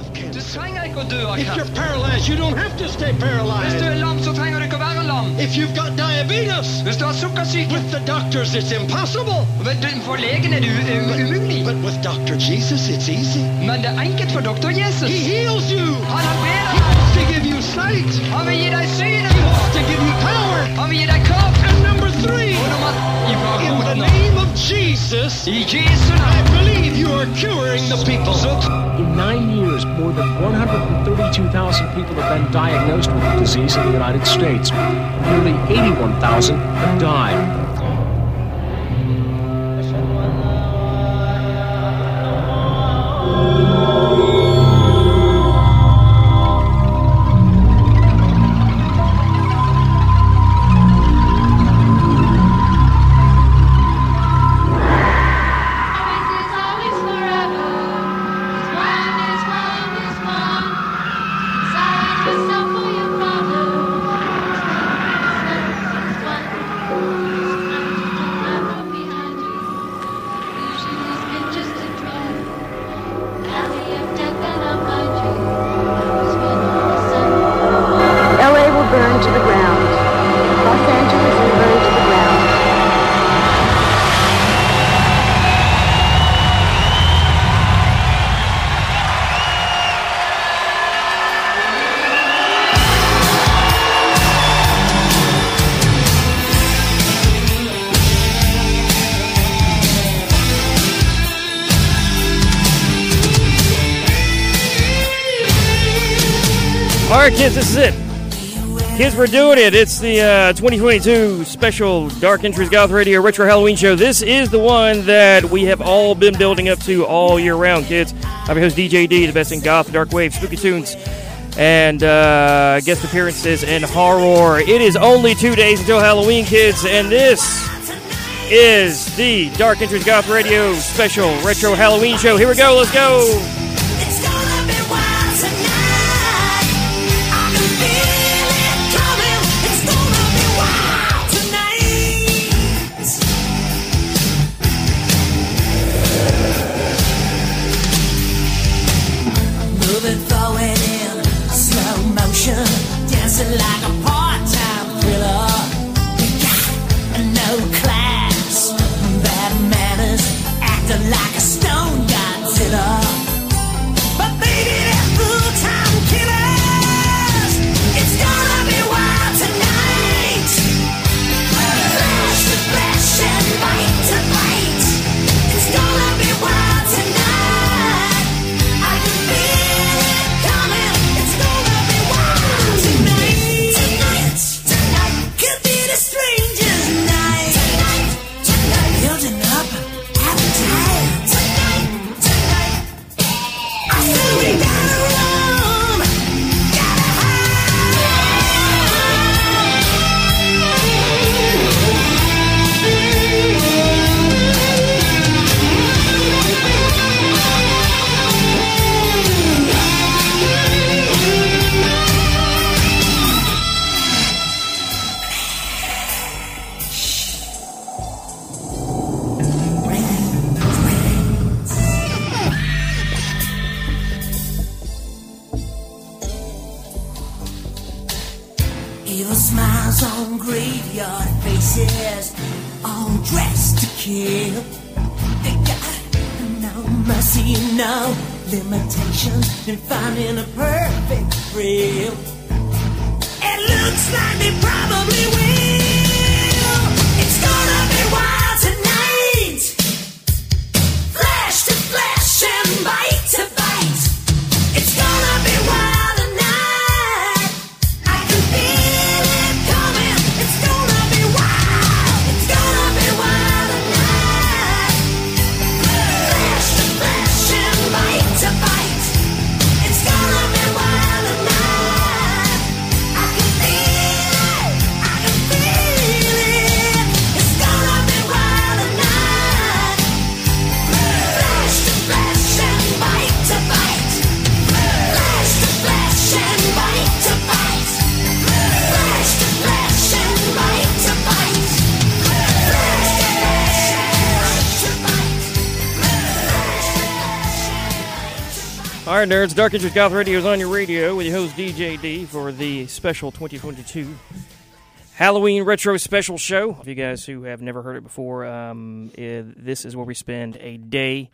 of Du cancer. trenger ikke å dø av If you're paralyzed, you don't have to stay Hvis du paralyzed. er lam, så trenger du ikke være lam. If you've got diabetes, Hvis du har sukkersyke, with the doctors it's impossible. vet for legen er det u- u- umulig. But with Dr. Jesus, it's easy. Men det er enkelt for doktor Jesus. He heals you. Han He wants to give you sight. Han vil gi deg He wants to give you power. Han vil gi deg kraft. And number three, Og nummer i in the name of Jesus, I believe you are curing the people. In nine years, more than 132,000 people have been diagnosed with the disease in the United States. Nearly 81,000 have died. Kids, this is it. Kids, we're doing it. It's the uh, 2022 special Dark Entries Goth Radio Retro Halloween show. This is the one that we have all been building up to all year round, kids. I'm your host, DJ the best in goth, dark wave, spooky tunes, and uh, guest appearances and horror. It is only two days until Halloween, kids, and this is the Dark Entries Goth Radio special retro Halloween show. Here we go. Let's go. All right, nerds. Dark Entries Goth Radio is on your radio with your host DJ D for the special 2022 Halloween retro special show. If you guys who have never heard it before, um, eh, this is where we spend a day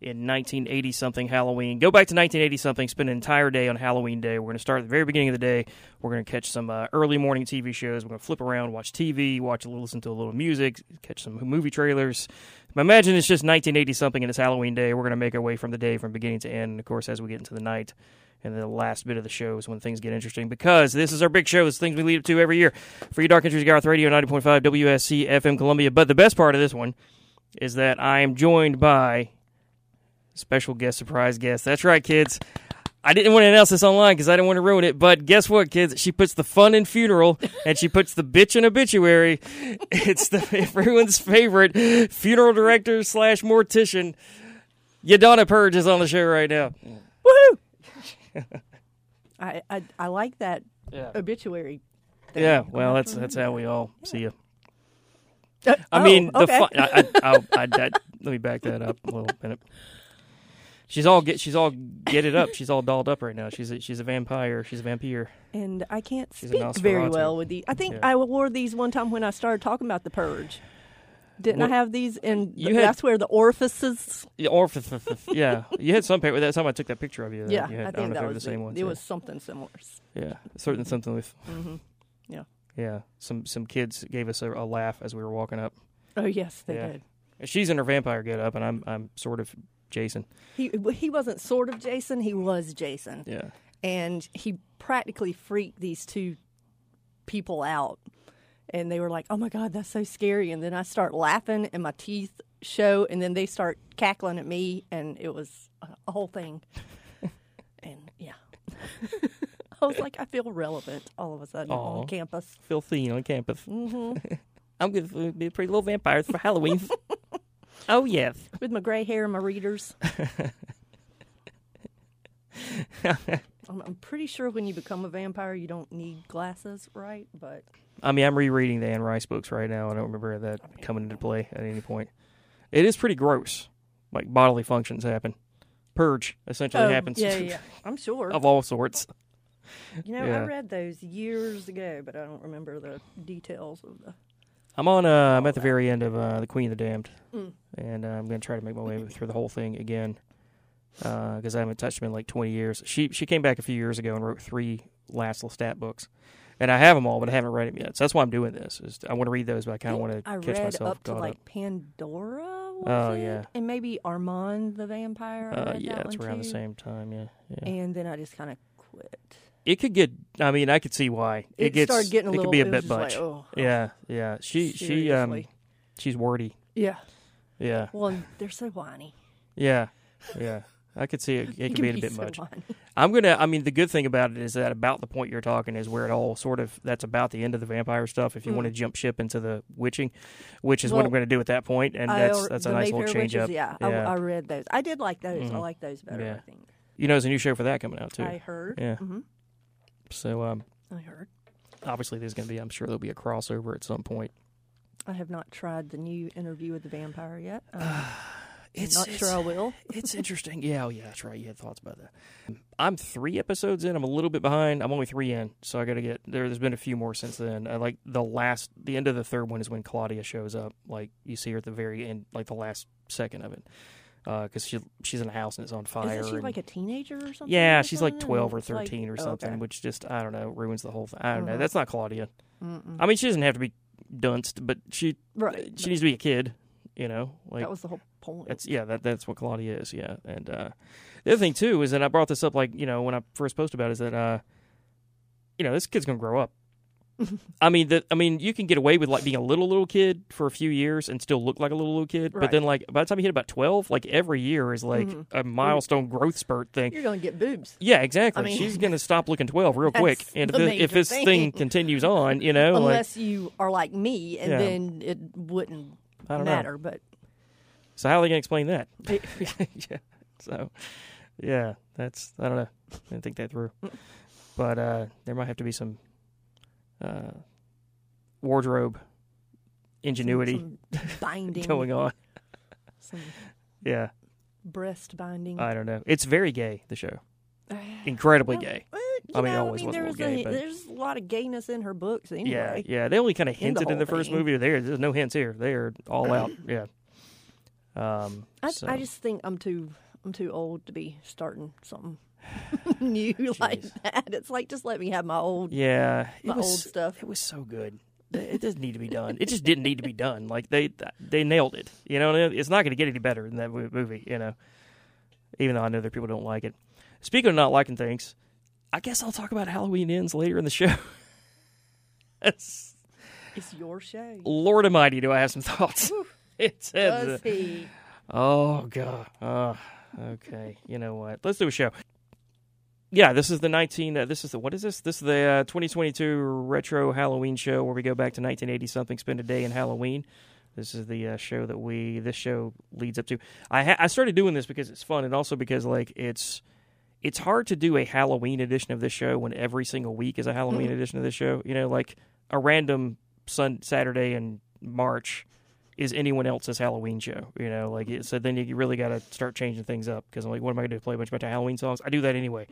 in 1980 something Halloween. Go back to 1980 something, spend an entire day on Halloween day. We're going to start at the very beginning of the day. We're going to catch some uh, early morning TV shows. We're going to flip around, watch TV, watch a little, listen to a little music, catch some movie trailers. Imagine it's just 1980 something and it's Halloween day. We're going to make our way from the day from beginning to end. And of course, as we get into the night and the last bit of the show is when things get interesting because this is our big show. It's things we lead up to every year for your Dark Entries Goth Radio 90.5 WSC FM Columbia. But the best part of this one is that I am joined by special guest, surprise guest. That's right, kids. I didn't want to announce this online because I didn't want to ruin it. But guess what, kids? She puts the fun in funeral and she puts the bitch in obituary. It's the everyone's favorite funeral director slash mortician. Yadonna Purge is on the show right now. I, I I like that Yeah. obituary. thing. Yeah, well, that's that's how we all see you. Uh, I oh, mean, the fun. I, I, I, I, I, let me back that up a little minute. She's all get. She's all get it up. She's all dolled up right now. She's a, she's a vampire. She's a vampire. and I can't She's speak very well with these. I think Yeah. I wore these one time when I started talking about the purge. Didn't What- I have these? And You had- that's where the orifices. Yeah, or f- f- f- yeah, you had some paper. That time I took that picture of you. that Yeah, you had, I don't think know that they was the same it. ones. It was something similar. yeah, certain something with hmm Yeah. yeah. Some some kids gave us a, a laugh as we were walking up. Oh yes, they Yeah. did. She's in her vampire get up, and I'm I'm sort of Jason. He he wasn't sort of Jason. He was Jason. Yeah, and he practically freaked these two people out and they were like oh my god that's so scary and then i start laughing and my teeth show and then they start cackling at me and it was a, a whole thing and yeah i was like i feel relevant all of a sudden Aw. on campus filthy on campus. Mm-hmm. I'm going to be pretty little vampires for Halloween. Oh yes. with my gray hair and my readers I'm, I'm pretty sure when you become a vampire you don't need glasses right but I mean, I'm rereading the Anne Rice books right now. I don't remember that coming into play at any point. It is pretty gross. Like bodily functions happen. Purge essentially Oh, happens. yeah yeah i'm sure of all sorts. You know, Yeah. I read those years ago, but I don't remember the details of the. I'm on. Uh, I'm at the very end of uh, the Queen of the Damned, Mm. and uh, I'm going to try to make my way through the whole thing again because I haven't touched them in like 20 years. She she came back a few years ago and wrote three last Lestat books, and I have them all, but I haven't read them yet. So that's why I'm doing this. Is I want to read those, but I kind of want to catch myself up to like up. Pandora. Oh, it? yeah. and maybe Armand the Vampire. Uh, yeah, it's around the same time. Yeah, yeah. And then I just kind of quit. It could get. I mean, I could see why It, gets. started getting a it little. could be a bit much. Like, oh, Yeah, yeah. She she um she's wordy. yeah. Yeah, Well, they're so whiny. yeah, yeah. I could see it. It It could can be a bit so much. whiny. I'm gonna. I mean, the good thing about it is that about the point you're talking is where it all sort of. That's about the end of the vampire stuff. If you want to jump ship into the witching, which is what Mm. I'm going to do at that point, and I that's al- that's a nice little change Witches, up. Yeah, yeah. I, I read those. I did like those. I Mhm. like those better. Yeah. I think. you know, there's a new show for that coming out too. I heard. Yeah. hmm So um, I heard. obviously there's going to be. I'm sure there'll be a crossover at some point. I have not tried the new interview with the vampire yet. Um, I'm It's not sure I will. it's interesting. Yeah, oh yeah, that's right. You had thoughts about that. I'm three episodes in. I'm a little bit behind. I'm only three in, so I got to get there. There's been a few more since then. I like the last, the end of the third one is when Claudia shows up. Like you see her at the very end, like the last second of it, because she she's in a house and it's on fire. Isn't she and- like a teenager or something? yeah, she's like 12 or It's like- 13 or oh, something, okay. which just I don't know ruins the whole thing. I don't know. Mhm. That's not Claudia. Mm-mm. I mean, she doesn't have to be dunst, but she right. she needs to be a kid. You know, like that was the whole point. that's yeah, that that's what Claudia is, yeah. And uh the other thing too is that I brought this up like, you know, when I first posted about it, is that uh you know, this kid's gonna grow up. I mean the I mean, you can get away with like being a little little kid for a few years and still look like a little little kid. But then like by the time you hit about twelve, like every year is like Mhm. a milestone growth spurt thing. You're gonna get boobs. Yeah, exactly. I mean, She's gonna stop looking twelve real quick. And if, the if this thing. thing continues on, you know, like Unless you are like me, and Yeah. then it wouldn't don't know. matter. But So how are they going to explain that? yeah. So, yeah, that's I don't know. I didn't think that through. But uh, there might have to be some uh, wardrobe ingenuity some binding going on. Some, Yeah. breast binding. I don't know. It's very gay. The show, incredibly gay. Well, you I mean, know, always was a little gay, a, but- there's a lot of gayness in her books anyway. Yeah, yeah. They only kind of In the hinted in the first thing. movie. There, there's no hints here. They are all out. Yeah. Um. I, so- I just think I'm too I'm too old to be starting something new like that. It's like just let me have my old. Yeah, my was, old stuff. It was so good. It doesn't need to be done. It just didn't need to be done. Like they they nailed it. You know, it's not going to get any better than that movie. You know, even though I know that people don't like it. Speaking of not liking things, I guess I'll talk about Halloween ends later in the show. It's- It's your show. Lord Almighty, do I have some thoughts? It says, uh, Does he? Oh god. Oh, okay. You know what? Let's do a show. Yeah, this is the 19. Uh, this is the what is this? This is the uh, 2022 retro Halloween show where we go back to 1980 something, spend a day in Halloween. This is the uh, show that we this show leads up to. I ha- I started doing this because it's fun and also because like it's it's hard to do a Halloween edition of this show when every single week is a Halloween edition of this show. You know, like a random Sun Saturday in March is anyone else's Halloween show. You know, like it, so then you really got to start changing things up because I'm like, what am I going to do? Play a bunch of Halloween songs? I do that anyway.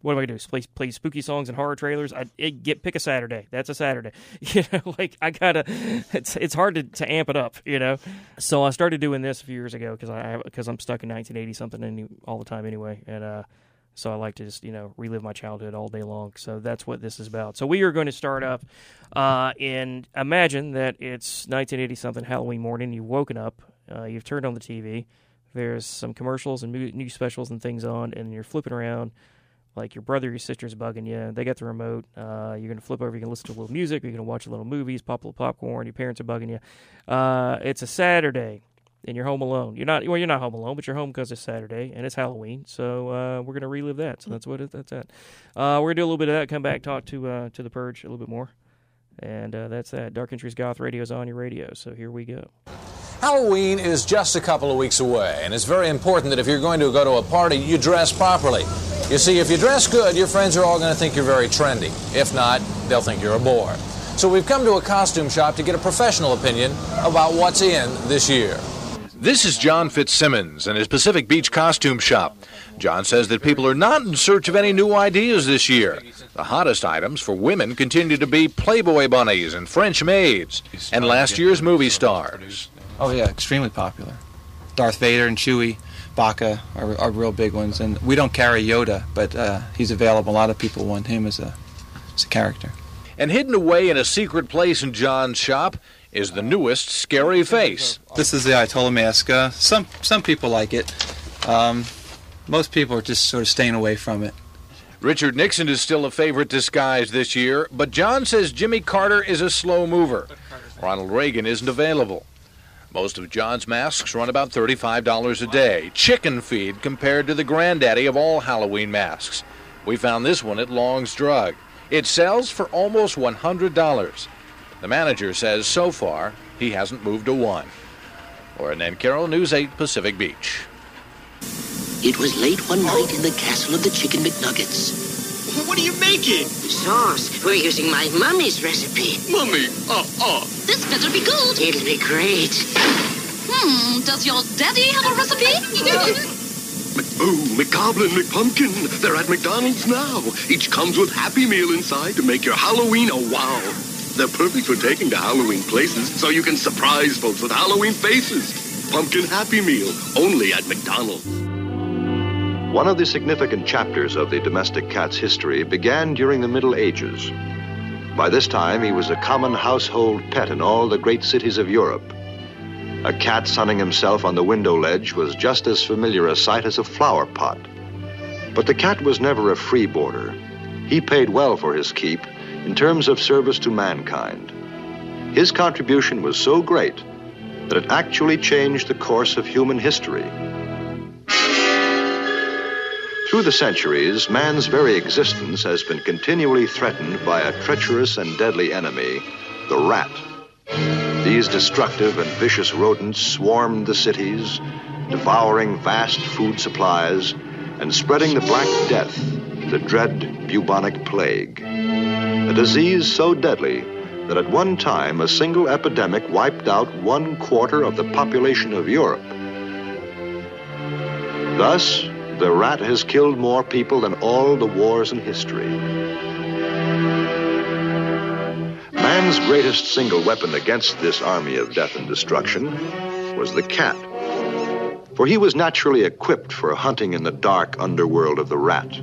What am I going to do? Play play spooky songs and horror trailers? I it, get pick a Saturday. That's a Saturday. You know, like I gotta. It's it's hard to, to amp it up. You know, so I started doing this a few years ago because I because I'm stuck in 1980 something all the time anyway, and uh. So I like to just you know relive my childhood all day long. So that's what this is about. So we are going to start up uh, and imagine that it's 1980 something Halloween morning. You've woken up, uh, you've turned on the TV. There's some commercials and news specials and things on, and you're flipping around. Like your brother, your sister's bugging you. They got the remote. Uh, you're gonna flip over. You can listen to a little music. You're gonna watch a little movies, pop a little popcorn. Your parents are bugging you. Uh, it's a Saturday and you're home alone. You're not well. You're not home alone, but you're home because it's Saturday and it's Halloween. So uh, we're gonna relive that. So that's what it, that's at. Uh, we're gonna do a little bit of that. Come back, talk to uh, to the purge a little bit more, and uh, that's that. Dark Entries Goth Radio is on your radio. So here we go. Halloween is just a couple of weeks away, and it's very important that if you're going to go to a party, you dress properly. You see, if you dress good, your friends are all going to think you're very trendy. If not, they'll think you're a bore. So we've come to a costume shop to get a professional opinion about what's in this year. This is John Fitzsimmons and his Pacific Beach costume shop. John says that people are not in search of any new ideas this year. The hottest items for women continue to be Playboy bunnies and French maids, and last year's movie stars. Oh yeah, extremely popular. Darth Vader and Chewie, Baka are, are real big ones, and we don't carry Yoda, but uh, he's available. A lot of people want him as a as a character. And hidden away in a secret place in John's shop is the newest scary face. This is the. Uh, some some people like it. Um, most people are just sort of staying away from it. Richard Nixon is still a favorite disguise this year, but John says Jimmy Carter is a slow mover. Ronald Reagan isn't available. Most of John's masks run about $35 a day, chicken feed compared to the granddaddy of all Halloween masks. We found this one at Long's Drug. It sells for almost $100. The manager says so far he hasn't moved a one. Or Laura Nancaro, News 8 Pacific Beach. It was late one night in the castle of the Chicken McNuggets. What are you making? Sauce. We're using my mummy's recipe. Mummy, uh, uh. This better be good. It'll be great. Hmm, does your daddy have a recipe? Oh, McGoblin, McPumpkin. They're at McDonald's now. Each comes with Happy Meal inside to make your Halloween a wow. They're perfect for taking to Halloween places so you can surprise folks with Halloween faces. Pumpkin Happy Meal, only at McDonald's. One of the significant chapters of the domestic cat's history began during the Middle Ages. By this time, he was a common household pet in all the great cities of Europe. A cat sunning himself on the window ledge was just as familiar a sight as a flower pot. But the cat was never a free boarder. He paid well for his keep in terms of service to mankind. His contribution was so great that it actually changed the course of human history. Through the centuries, man's very existence has been continually threatened by a treacherous and deadly enemy, the rat. These destructive and vicious rodents swarmed the cities, devouring vast food supplies and spreading the Black Death, the dread bubonic plague. A disease so deadly that at one time a single epidemic wiped out one quarter of the population of Europe. Thus, the rat has killed more people than all the wars in history. Man's greatest single weapon against this army of death and destruction was the cat. For he was naturally equipped for hunting in the dark underworld of the rat.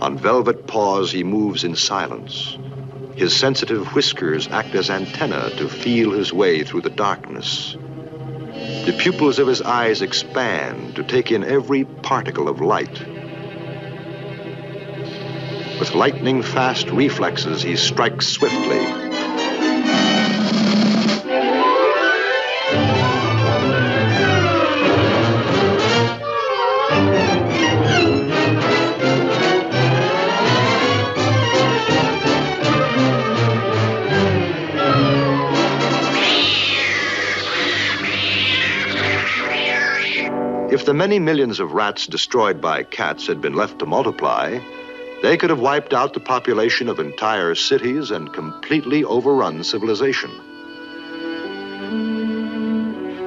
On velvet paws, he moves in silence. His sensitive whiskers act as antennae to feel his way through the darkness. The pupils of his eyes expand to take in every particle of light. With lightning fast reflexes, he strikes swiftly. The many millions of rats destroyed by cats had been left to multiply, they could have wiped out the population of entire cities and completely overrun civilization.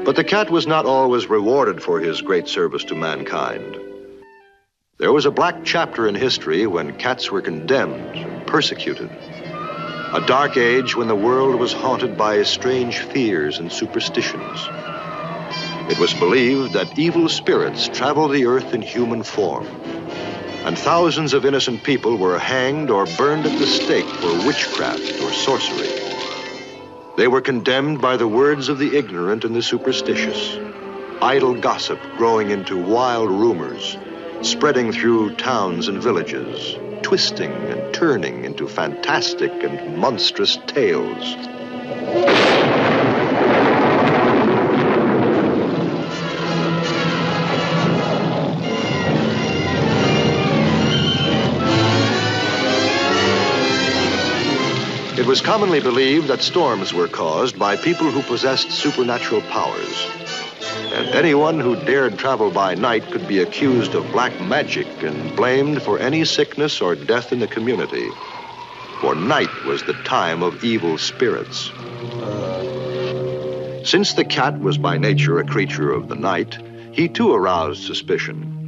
But the cat was not always rewarded for his great service to mankind. There was a black chapter in history when cats were condemned and persecuted. A dark age when the world was haunted by strange fears and superstitions. It was believed that evil spirits traveled the earth in human form, and thousands of innocent people were hanged or burned at the stake for witchcraft or sorcery. They were condemned by the words of the ignorant and the superstitious, idle gossip growing into wild rumors, spreading through towns and villages, twisting and turning into fantastic and monstrous tales. Was commonly believed that storms were caused by people who possessed supernatural powers. And anyone who dared travel by night could be accused of black magic and blamed for any sickness or death in the community. For night was the time of evil spirits. Since the cat was by nature a creature of the night, he too aroused suspicion.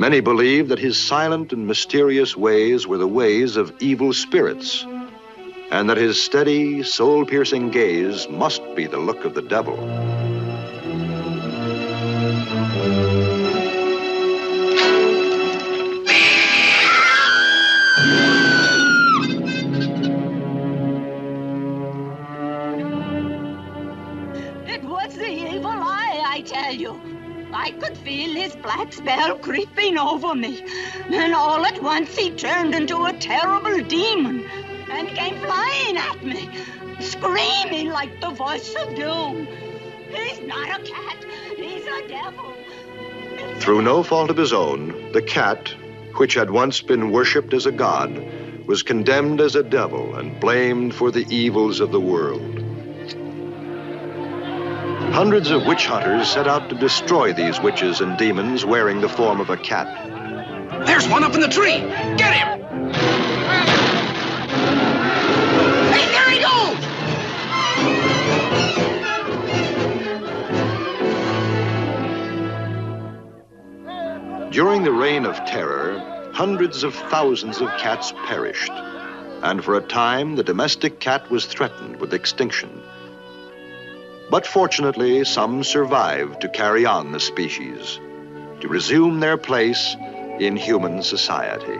Many believe that his silent and mysterious ways were the ways of evil spirits, and that his steady, soul piercing gaze must be the look of the devil. Feel his black spell creeping over me. Then all at once he turned into a terrible demon and came flying at me, screaming like the voice of doom. He's not a cat, he's a devil. Through no fault of his own, the cat, which had once been worshipped as a god, was condemned as a devil and blamed for the evils of the world. Hundreds of witch hunters set out to destroy these witches and demons wearing the form of a cat. There's one up in the tree. Get him! Hey, there he goes! During the reign of terror, hundreds of thousands of cats perished, and for a time the domestic cat was threatened with extinction. But fortunately, some survived to carry on the species, to resume their place in human society.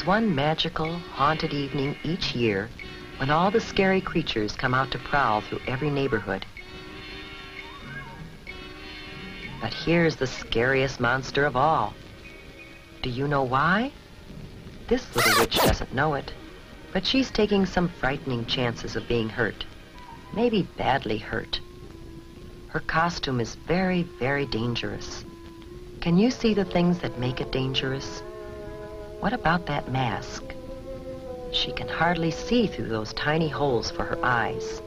One magical, haunted evening each year when all the scary creatures come out to prowl through every neighborhood. But here's the scariest monster of all. Do you know why? This little witch doesn't know it, but she's taking some frightening chances of being hurt. Maybe badly hurt. Her costume is very, very dangerous. Can you see the things that make it dangerous? What about that mask? She can hardly see through those tiny holes for her eyes.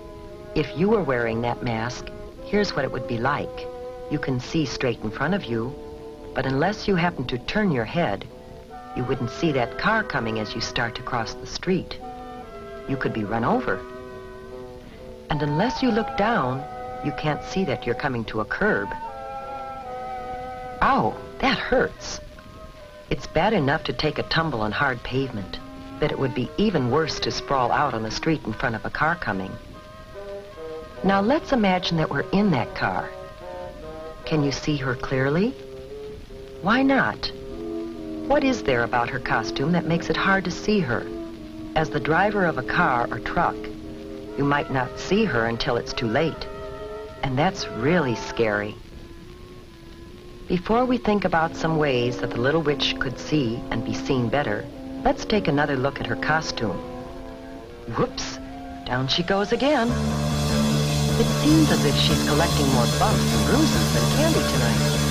If you were wearing that mask, here's what it would be like. You can see straight in front of you, but unless you happen to turn your head, you wouldn't see that car coming as you start to cross the street. You could be run over. And unless you look down, you can't see that you're coming to a curb. Ow, that hurts. It's bad enough to take a tumble on hard pavement, but it would be even worse to sprawl out on the street in front of a car coming. Now let's imagine that we're in that car. Can you see her clearly? Why not? What is there about her costume that makes it hard to see her? As the driver of a car or truck, you might not see her until it's too late. And that's really scary. Before we think about some ways that the little witch could see and be seen better, let's take another look at her costume. Whoops, down she goes again. It seems as if she's collecting more bumps and bruises than candy tonight.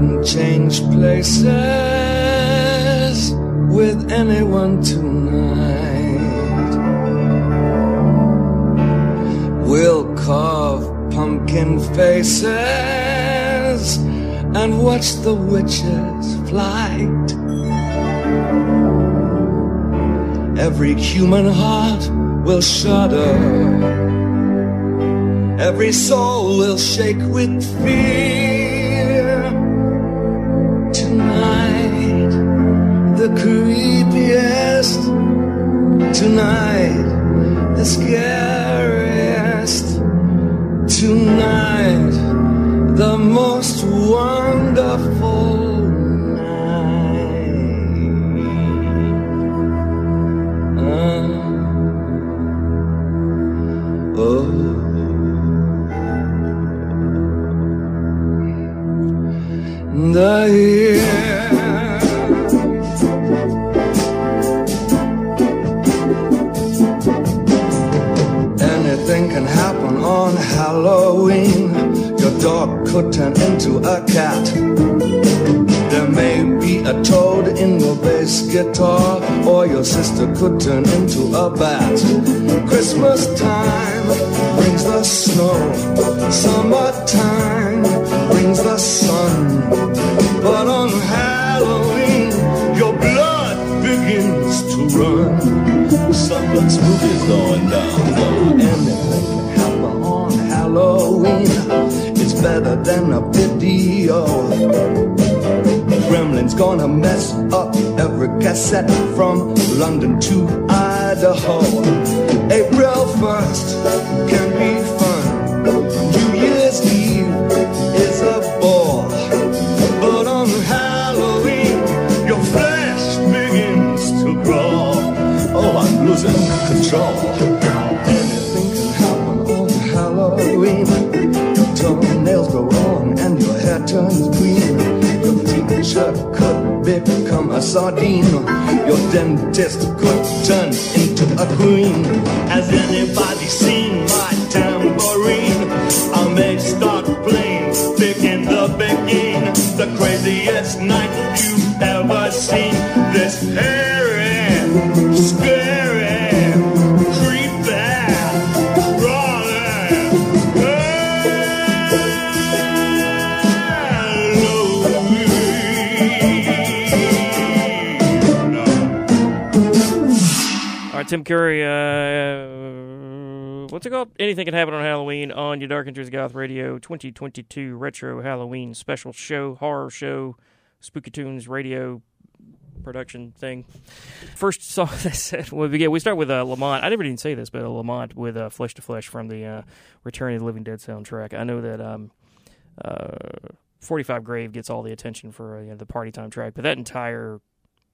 Wouldn't change places with anyone tonight. We'll carve pumpkin faces and watch the witches' flight. Every human heart will shudder. Every soul will shake with fear. Creepiest. Tonight, the scariest. Tonight, the most wonderful turn into a bat. Christmas time brings the snow, summertime brings the sun. But on Halloween, your blood begins to run. Something spooky's going down. Anything can happen on Halloween. It's better than a video. Gremlin's gonna mess up every cassette from London to Idaho. Anything can happen on Halloween on your Dark Entries Goth Radio 2022 Retro Halloween Special Show, Horror Show, Spooky Tunes Radio production thing. First song that said we begin. We start with uh, Lamont. I never even say this, but uh, Lamont with uh, Flesh to Flesh from the uh, Return of the Living Dead soundtrack. I know that um, uh, 45 Grave gets all the attention for uh, you know, the party time track, but that entire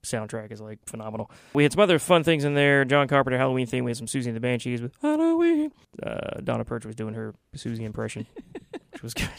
soundtrack is like phenomenal. We had some other fun things in there. John Carpenter Halloween theme. We had some Siouxsie and the Banshees with Halloween. Uh, Donna Purge was doing her Siouxsie impression, which was good.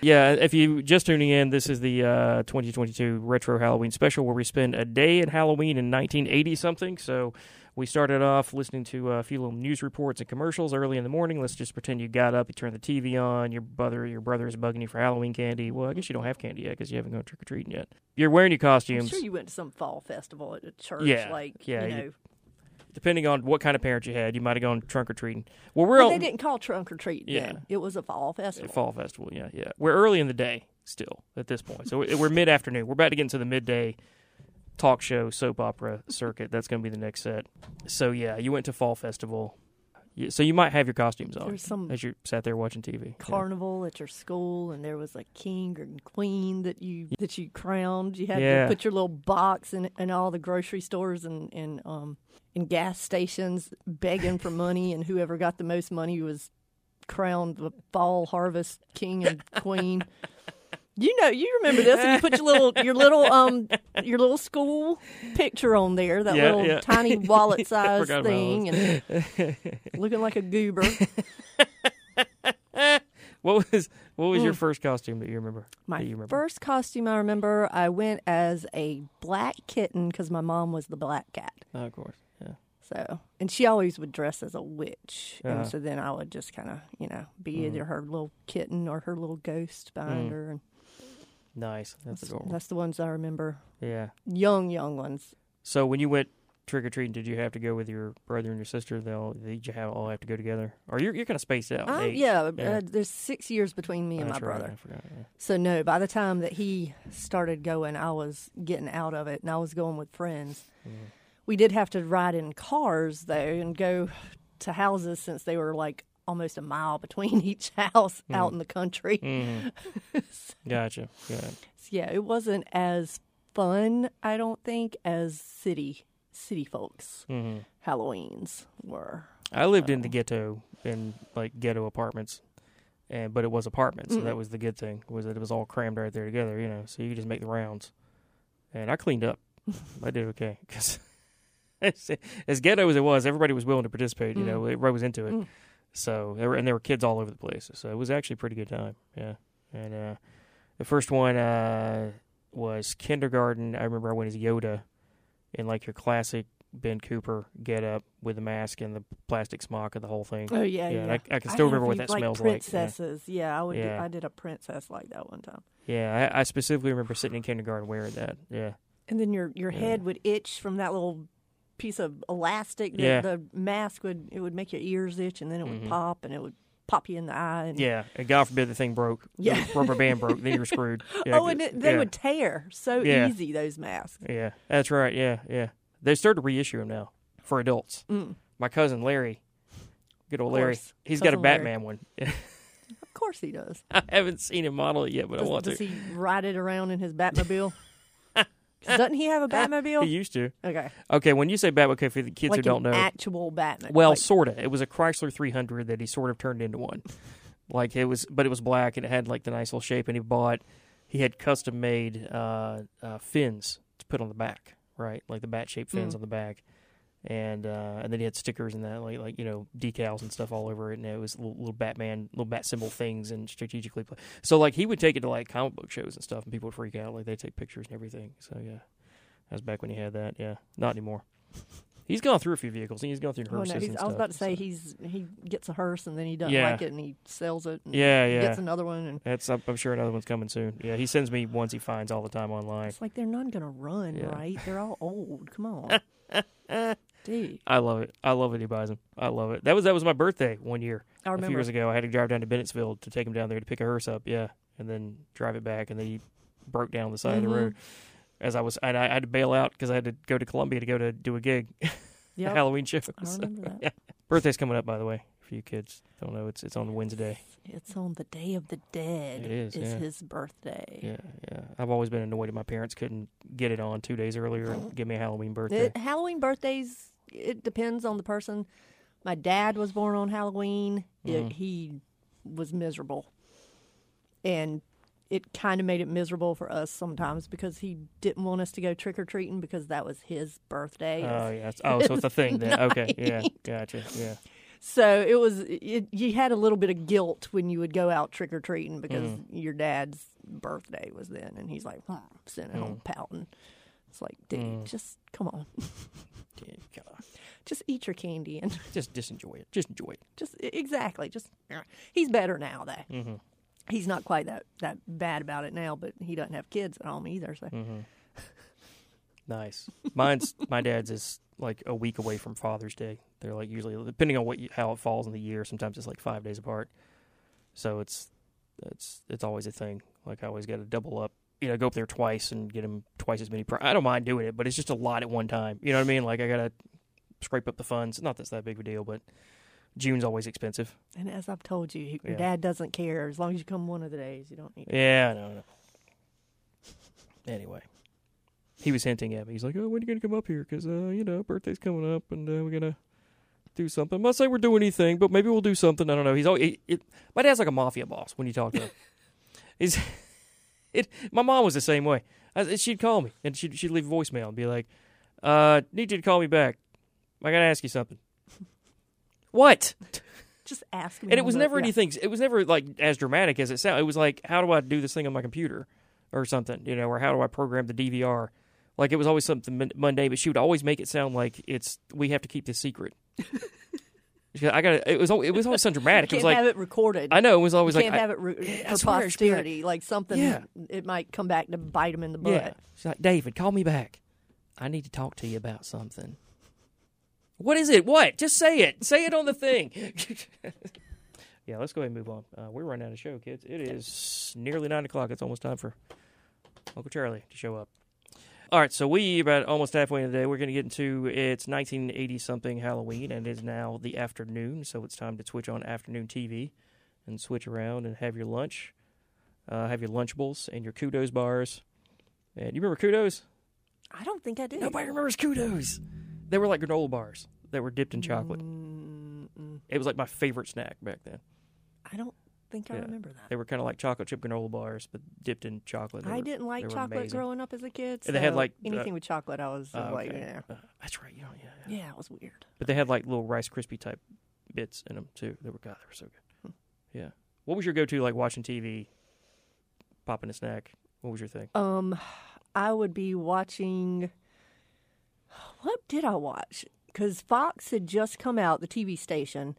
Yeah, if you just tuning in, this is the uh, 2022 Retro Halloween special where we spend a day at Halloween in 1980 something. So we started off listening to a few little news reports and commercials early in the morning. Let's just pretend you got up, you turned the TV on, your brother, your brother is bugging you for Halloween candy. Well, I guess you don't have candy yet because you haven't gone trick or treating yet. You're wearing your I'm costumes. sure you went to some fall festival at a church. Yeah, like yeah, you you- know. Depending on what kind of parent you had, you might have gone trunk or treating. Well, we're Well, all they didn't call trunk or treating. Yeah. then. it was a fall festival. Fall festival, yeah, yeah. We're early in the day still at this point, so we're mid afternoon. We're about to get into the midday talk show soap opera circuit. That's going to be the next set. So yeah, you went to fall festival. So you might have your costumes on There's some as you sat there watching TV. carnival at your school and there was a king or queen that you that you crowned you had Yeah. to put your little box in in all the grocery stores and and um in gas stations begging for money and whoever got the most money was crowned the fall harvest king and queen you know you remember this and you put your little your little um your little school picture on there that Yeah, little yeah. tiny wallet size thing, and looking like a goober What was what was your Mm. first costume that you remember? My you remember? first costume I remember, I went as a black kitten because my mom was the black cat. Oh, of course, yeah. So, and she always would dress as a witch, Uh-huh. and so then I would just kind of, you know, be Mhm. either her little kitten or her little ghost behind Mm. her. And Nice. That's that's, that's the ones I remember. Yeah. Young, young ones. So when you went trick or treating, did you have to go with your brother and your sister? They all did you have all have to go together, or you're you're kind of spaced out? in Uh, yeah, Uh, there's six years between me and my right, brother. I forgot, yeah. So no, by the time that he started going, I was getting out of it, and I was going with friends. Mm-hmm. We did have to ride in cars though, and go to houses since they were like almost a mile between each house out Mm. in the country. Mhm. Gotcha. Yeah. So, yeah, it wasn't as fun, I don't think, as city city folks Mhm. Halloweens were. I lived in the ghetto in like ghetto apartments, and but it was apartments, so Mm. that was the good thing was that it was all crammed right there together, you know. So you could just make the rounds, and I cleaned up. I did okay because as, as ghetto as it was, everybody was willing to participate. You know, Mm. everybody was into it. Mm. So there were, and there were kids all over the place. So it was actually a pretty good time. Yeah, and uh, the first one uh, was kindergarten. I remember I went as Yoda in like your classic Ben Cooper get up with the mask and the plastic smock and the whole thing. Oh yeah, and yeah. I, I can still have remember what that like smells like. Princesses. Yeah, I would. Do, I did a princess like that one time. Yeah, I, I specifically remember sitting in kindergarten wearing that. Yeah, And then your your Yeah. head would itch from that little piece of elastic. that Yeah. The mask would it would make your ears itch, and then it would Mhm. pop, and it would pop you in the eye. And, yeah. And God forbid the thing broke. Yeah. The rubber band broke. Then you're screwed. Yeah, oh, and it, they yeah. would tear so Yeah. easy. Those masks. Yeah, that's right. Yeah, yeah. They started to reissue them now for adults. Mm. My cousin Larry, good old Larry, he's got a Cousin Larry. Batman one. Of course he does. I haven't seen him model it yet, but does, I want does to. he ride it around in his Batmobile? Doesn't he have a Batmobile? He used to. Okay. Okay, when you say Batman, okay, for the kids like who don't an know, actual Batman. Well, like, sorta. It was a Chrysler 300 that he sort of turned into one. like it was, but it was black and it had like the nice little shape. And he bought, he had custom made uh, uh, fins to put on the back, right? Like the bat shaped fins Mm. on the back, and uh, and then he had stickers and that, like like you know decals and stuff all over it. And it was little, little Batman, little bat symbol things, and strategically. Pla- so like he would take it to like comic book shows and stuff, and people would freak out. Like they take pictures and everything. So yeah, that was back when he had that. Yeah, not anymore. He's gone through a few vehicles. He's gone through Oh, hearses no, and I was about to say so- he's he gets a hearse and then he doesn't Yeah. like it and he sells it. And Yeah, yeah. Gets another one and That's I'm I'm sure another one's coming soon. Yeah, he sends me ones he finds all the time online. it's like they're not gonna run, Yeah. right? They're all old. Come on, dude. I love it. I love it. He buys them. I love it. That was that was my birthday one year. I A remember. few years ago, I had to drive down to Bennettsville to take him down there to pick a hearse up. Yeah, and then drive it back, and then he broke down the side of the Mhm. road as I was. And I had to bail out because I had to go to Columbia to go to do a gig, Yep. a Halloween show. I remember that. Yeah. Birthday's coming up, by the way. For you kids don't know, it's it's on Wednesday. It's on the Day of the Dead. It is, yeah. his birthday. Yeah, yeah. I've always been annoyed that my parents couldn't get it on two days earlier and give me a Halloween birthday. It- Halloween birthdays. It depends on the person. My dad was born on Halloween. It, Mhm. he was miserable, and it kind of made it miserable for us sometimes because he didn't want us to go trick or treating because that was his birthday. Oh yeah. Oh, so it's a thing then. Okay. Yeah. Gotcha. Yeah. So it was. It, you had a little bit of guilt when you would go out trick or treating because Mm. your dad's birthday was then, and he's like "Hmm," sitting at home pouting. It's like, dude, Mm. just come on, just eat your candy and Just just enjoy it. Just enjoy it. just exactly. Just he's better now though. Mm-hmm. He's not quite that that bad about it now, but he doesn't have kids at home either. So Mm-hmm. Nice. Mine's my dad's is like a week away from Father's Day. They're like usually depending on what you, how it falls in the year. Sometimes it's like five days apart. So it's it's it's always a thing. Like I always got to double up. You know, go up there twice and get them twice as many. Pri- I don't mind doing it, but it's just a lot at one time. You know what I mean? Like I gotta scrape up the funds. Not that's that big of a deal, but June's always expensive. And as I've told you, your Yeah. dad doesn't care as long as you come one of the days. You don't need. Yeah, I know. I know. Anyway, he was hinting at me. He's like, "Oh, when are you gonna come up here? Because uh, you know, birthday's coming up, and uh, we're gonna do something. I'm not saying we're doing anything, but maybe we'll do something. I don't know. He's always. It, it, my dad's like a mafia boss when you talk to him. He's. It. My mom was the same way. I, she'd call me and she'd she'd leave a voicemail and be like, "Uh, need you to call me back. I gotta ask you something." What? Just ask him. And it was never yeah. anything. It was never like as dramatic as it sounded. It was like, how do I do this thing on my computer, or something, you know, or how do I program the DVR? Like it was always something mun- mundane, but she would always make it sound like it's we have to keep this secret. I got it was al- it was always so dramatic. You It can't was like have it recorded. I know it was always you like can't I- have it re- I for swear, she'd like- posterity, like, something. Yeah. It might come back to bite him in the butt. Yeah. She's like, David, call me back. I need to talk to you about something. What is it? What? Just say it. Say it on the thing. yeah, let's go ahead and move on. Uh, we're running out of show, kids. It is nearly nine o'clock. It's almost time for Uncle Charlie to show up. All right, so we about almost halfway in the day. We're going to get into it's 1980 something Halloween, and it is now the afternoon. So it's time to switch on afternoon TV and switch around and have your lunch, uh, have your Lunchables and your Kudos bars. And you remember Kudos? I don't think I did. Nobody remembers Kudos. They were like granola bars that were dipped in chocolate. It was like my favorite snack back then. I don't think I Yeah. remember that. They were kind of like chocolate chip granola bars, but dipped in chocolate. They I were- didn't like chocolate amazing. growing up as a kid. And they had like anything uh, with chocolate. I was oh, like, okay. yeah, Uh, that's right. You know, yeah, yeah, it was weird. But they had like little Rice Krispie type bits in them too. They were God, they were so good. Yeah. What was your go-to like watching TV, popping a snack? What was your thing? Um, I would be watching. What did I watch? Because Fox had just come out, the TV station,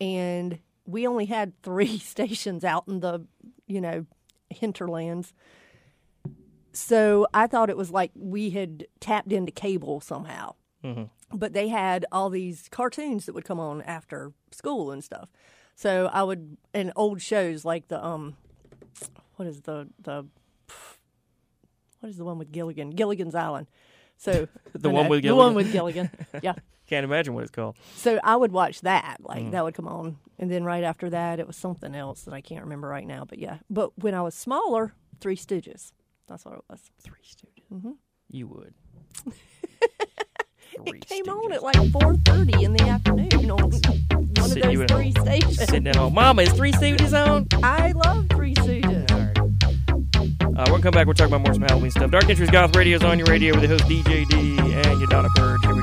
and we only had three stations out in the, you know, hinterlands. So I thought it was like we had tapped into cable somehow. Mm-hmm. But they had all these cartoons that would come on after school and stuff. So I would, and old shows like the, um, what is the, the, what is the one with Gilligan? Gilligan's Island. So The one know, with the one Gilligan? with Gilligan. Yeah. Can't imagine what it's called. So I would watch that. Like Mm. that would come on, and then right after that, it was something else that I can't remember right now. But yeah. But when I was smaller, Three Stooges. That's what it was. Three Stooges. Mm-hmm. You would. It came on at like four thirty in the afternoon on one of Sit- you those three home, stations. Sitting at home. Mama, is Three Stooges on? I love Three Stooges. Uh, to come back. We'll talk about more some Halloween stuff. Dark Entries Goth Radio is on your radio with the host DJ D and your Donna Purge.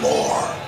More.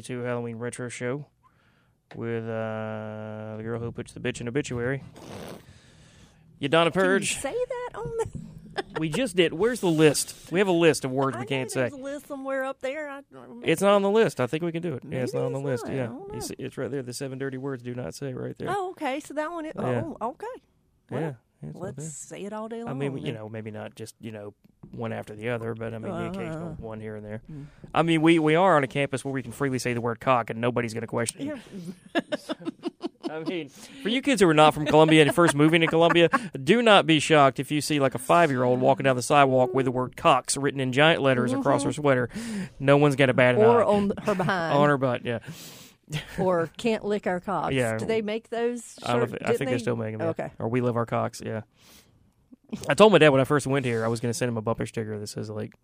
2022 Halloween Retro Show with uh, the girl who puts the bitch in obituary. You Donna Can you Purge. say that on the we just did. Where's the list? We have a list of words we can't say. List somewhere up there. I, It's not on the list. I think we can do it. yeah, it's not on the it's list. not. Yeah, see- it's right there. The seven dirty words do not say right there. Oh, okay. So that one. Is, Yeah. Oh, okay. Well, Yeah, it's let's say it all day long. I mean, you know, maybe not just you know one after the other, but I mean the occasional Uh-huh. one here and there. Mm. I mean, we we are on a campus where we can freely say the word cock and nobody's going to question it. I mean, for you kids who are not from Columbia and first moving to Columbia, do not be shocked if you see like a five year old walking down the sidewalk with the word cocks written in giant letters across her Mhm. sweater. No one's got a bad or eye. on her behind, on her butt. Yeah. Or can't lick our cocks. Yeah. Do they make those? I, if, I didn't think they? they're still making them. Okay. Or we live our cocks. Yeah. I told my dad when I first went here, I was going to send him a bumper sticker that says like,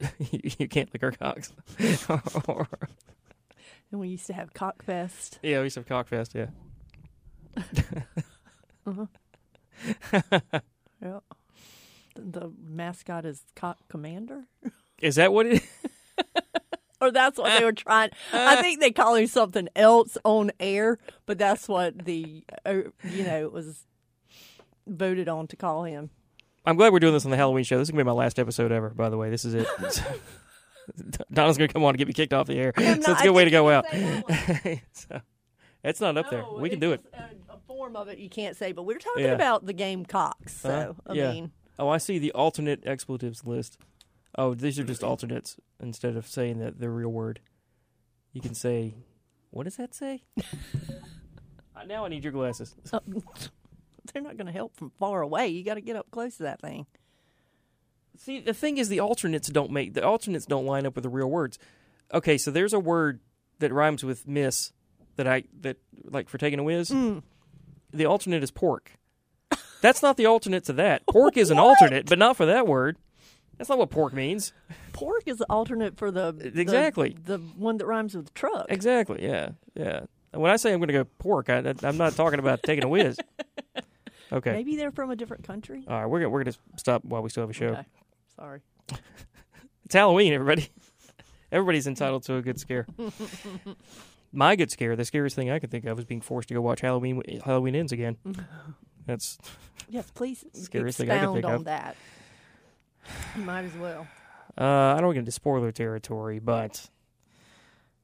"You can't lick our cocks." Or- And we used to have Cockfest. yeah, we used to have cockfest. Yeah. Uh-huh. yeah. The, the mascot is Cock Commander. Is that what it? or that's what they were trying. I think they call him something else on air, but that's what the uh, you know it was voted on to call him. I'm glad we're doing this on the Halloween show. This is gonna be my last episode ever. By the way, this is it. Donna's gonna come on and get me kicked off the air. I'm so not- it's a good I way to go out. so, it's not up there. We can do it. A, a form of it you can't say, but we're talking Yeah. about the Gamecocks. So Uh, I yeah. mean, oh, I see the alternate expletives list. Oh, these are just alternates instead of saying that the real word. You can say, what does that say? Uh, now I need your glasses. uh, they're not going to help from far away. You got to get up close to that thing. See, the thing is, the alternates don't make the alternates don't line up with the real words. Okay, so there's a word that rhymes with miss that I that like for taking a whiz. Mm. The alternate is pork. That's not the alternate to that. Pork is an alternate, but not for that word. That's not what pork means. Pork is the alternate for the the- Exactly. the, one that rhymes with truck. Exactly. Yeah. Yeah. When I say I'm going to go pork, I, I'm not talking about taking a whiz. Okay. Maybe they're from a different country. All right. We're gonna, we're going to stop while we still have a show. Okay. Sorry. It's Halloween, everybody. Everybody's entitled to a good scare. My good scare, the scariest thing I could think of, is being forced to go watch Halloween Halloween Ends again. That's yes, please Scariest thing I expound think on of. that. Might as well. Uh, I don't get into spoiler territory, but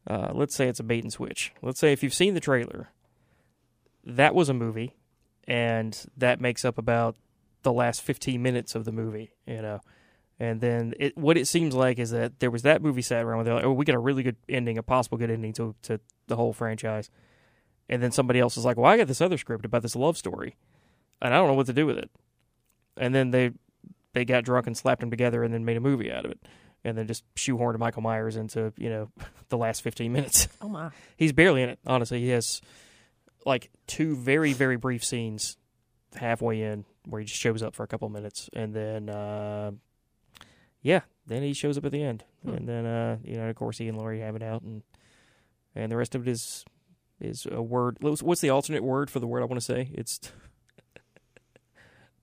uh, let's say it's a bait and switch. Let's say if you've seen the trailer, that was a movie, and that makes up about the last 15 minutes of the movie, you know. And then it, what it seems like is that there was that movie sat around where they're like, oh, we got a really good ending, a possible good ending to, to the whole franchise. And then somebody else is like, well, I got this other script about this love story, and I don't know what to do with it. And then they they got drunk and slapped them together and then made a movie out of it. And then just shoehorned Michael Myers into, you know, the last 15 minutes. Oh, my. He's barely in it, honestly. He has like two very, very brief scenes halfway in where he just shows up for a couple minutes. And then, uh, yeah, then he shows up at the end. Hmm. And then, uh, you know, of course, he and Laurie have it out. And and the rest of it is is a word. What's the alternate word for the word I want to say? It's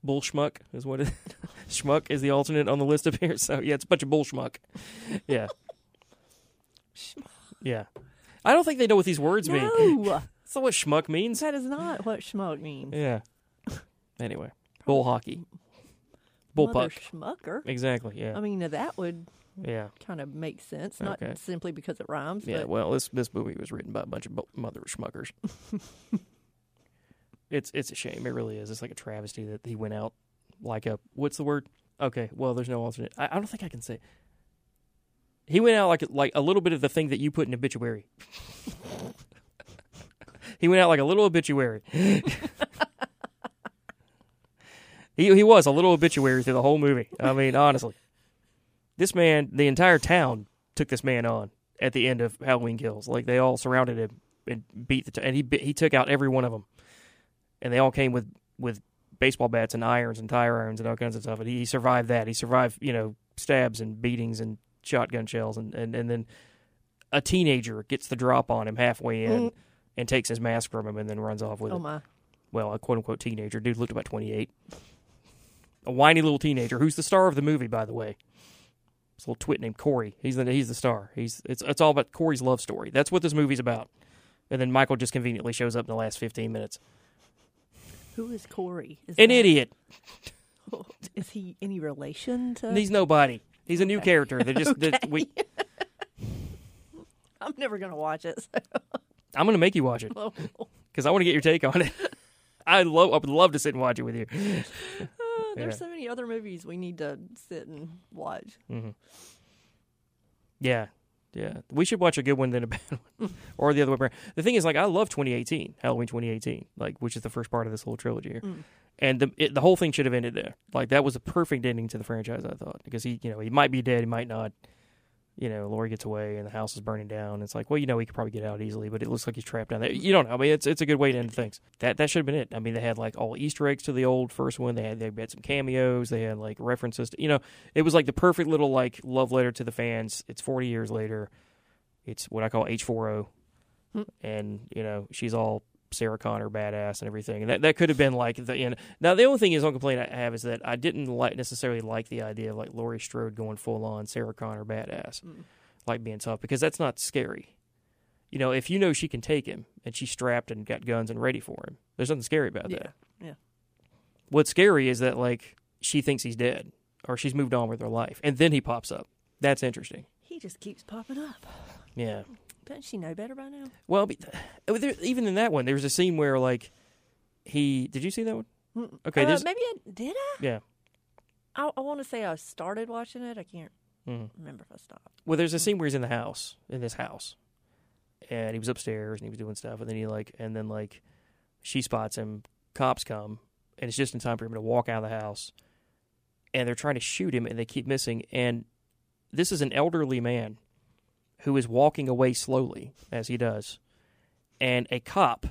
bull schmuck is what it schmuck is the alternate on the list up here. So yeah, it's a bunch of bull schmuck. Yeah. yeah. I don't think they know what these words mean. No. That's not what schmuck means. That is not what schmuck means. Yeah. Anyway, bull hockey. Bull Mother puck. schmucker. Exactly, yeah. I mean, now that would Yeah. kind of make sense, not Okay. simply because it rhymes. Yeah, but well, this this movie was written by a bunch of bu- mother schmuckers. It's it's a shame. It really is. It's like a travesty that he went out like a what's the word? Okay, well, there's no alternate. I, I don't think I can say. He went out like like a little bit of the thing that you put in obituary. he went out like a little obituary. he he was a little obituary through the whole movie. I mean, honestly, this man, the entire town took this man on at the end of Halloween Kills. Like they all surrounded him and beat the t- and he he took out every one of them, and they all came with with baseball bats and irons and tire irons and all kinds of stuff. And he, he survived that. He survived you know stabs and beatings and shotgun shells and and and then a teenager gets the drop on him halfway in Mm. and takes his mask from him and then runs off with Oh, it. my. Well, a quote unquote teenager. Dude looked about twenty eight. A whiny little teenager who's the star of the movie, by the way. This little twit named Corey. He's the he's the star. He's it's it's all about Corey's love story. That's what this movie's about. And then Michael just conveniently shows up in the last fifteen minutes. Who is Corey? Is An that- idiot. Is he any relation to? He's nobody. He's a new character. That just that we. I'm never gonna watch it. I'm gonna make you watch it Oh, because I want to get your take on it. I love. I would love to sit and watch it with you. uh, there's Yeah. so many other movies we need to sit and watch. hmm Yeah, yeah. We should watch a good one than a bad one, or the other way around. The thing is, like, I love 2018, Halloween 2018, like, which is the first part of this whole trilogy here, Mm. and the it, the whole thing should have ended there. Like, that was a perfect ending to the franchise, I thought, because he, you know, he might be dead, he might not. You know, Laurie gets away and the house is burning down. It's like, well, you know, he could probably get out easily, but it looks like he's trapped down there. You don't know. I mean, it's it's a good way to end things. That that should have been it. I mean, they had like all Easter eggs to the old first one. They had they had some cameos. They had like references. To, you know, it was like the perfect little like love letter to the fans. It's forty years later. It's what I call H four O, hmm. and you know she's all Sarah Connor badass and everything. And that that could have been like the end. Now the only thing is, one complaint I have is that I didn't like necessarily like the idea of like Laurie Strode going full on Sarah Connor badass, mm. like being tough because that's not scary. You know, if you know she can take him and she's strapped and got guns and ready for him, there's nothing scary about Yeah, that. yeah. What's scary is that like she thinks he's dead or she's moved on with her life, and then he pops up. That's interesting. He just keeps popping up. Yeah. Doesn't she know better by now? Well, but, there, even in that one, there was a scene where like he. Did you see that one? Okay. Uh, there's, maybe I did. I? yeah. I, I want to say I started watching it. I can't Mhm. remember if I stopped. Well, there's a scene where he's in the house, in this house, and he was upstairs and he was doing stuff, and then he like, and then like, she spots him. Cops come, and it's just in time for him to walk out of the house, and they're trying to shoot him, and they keep missing. And this is an elderly man who is walking away slowly as he does, and a cop,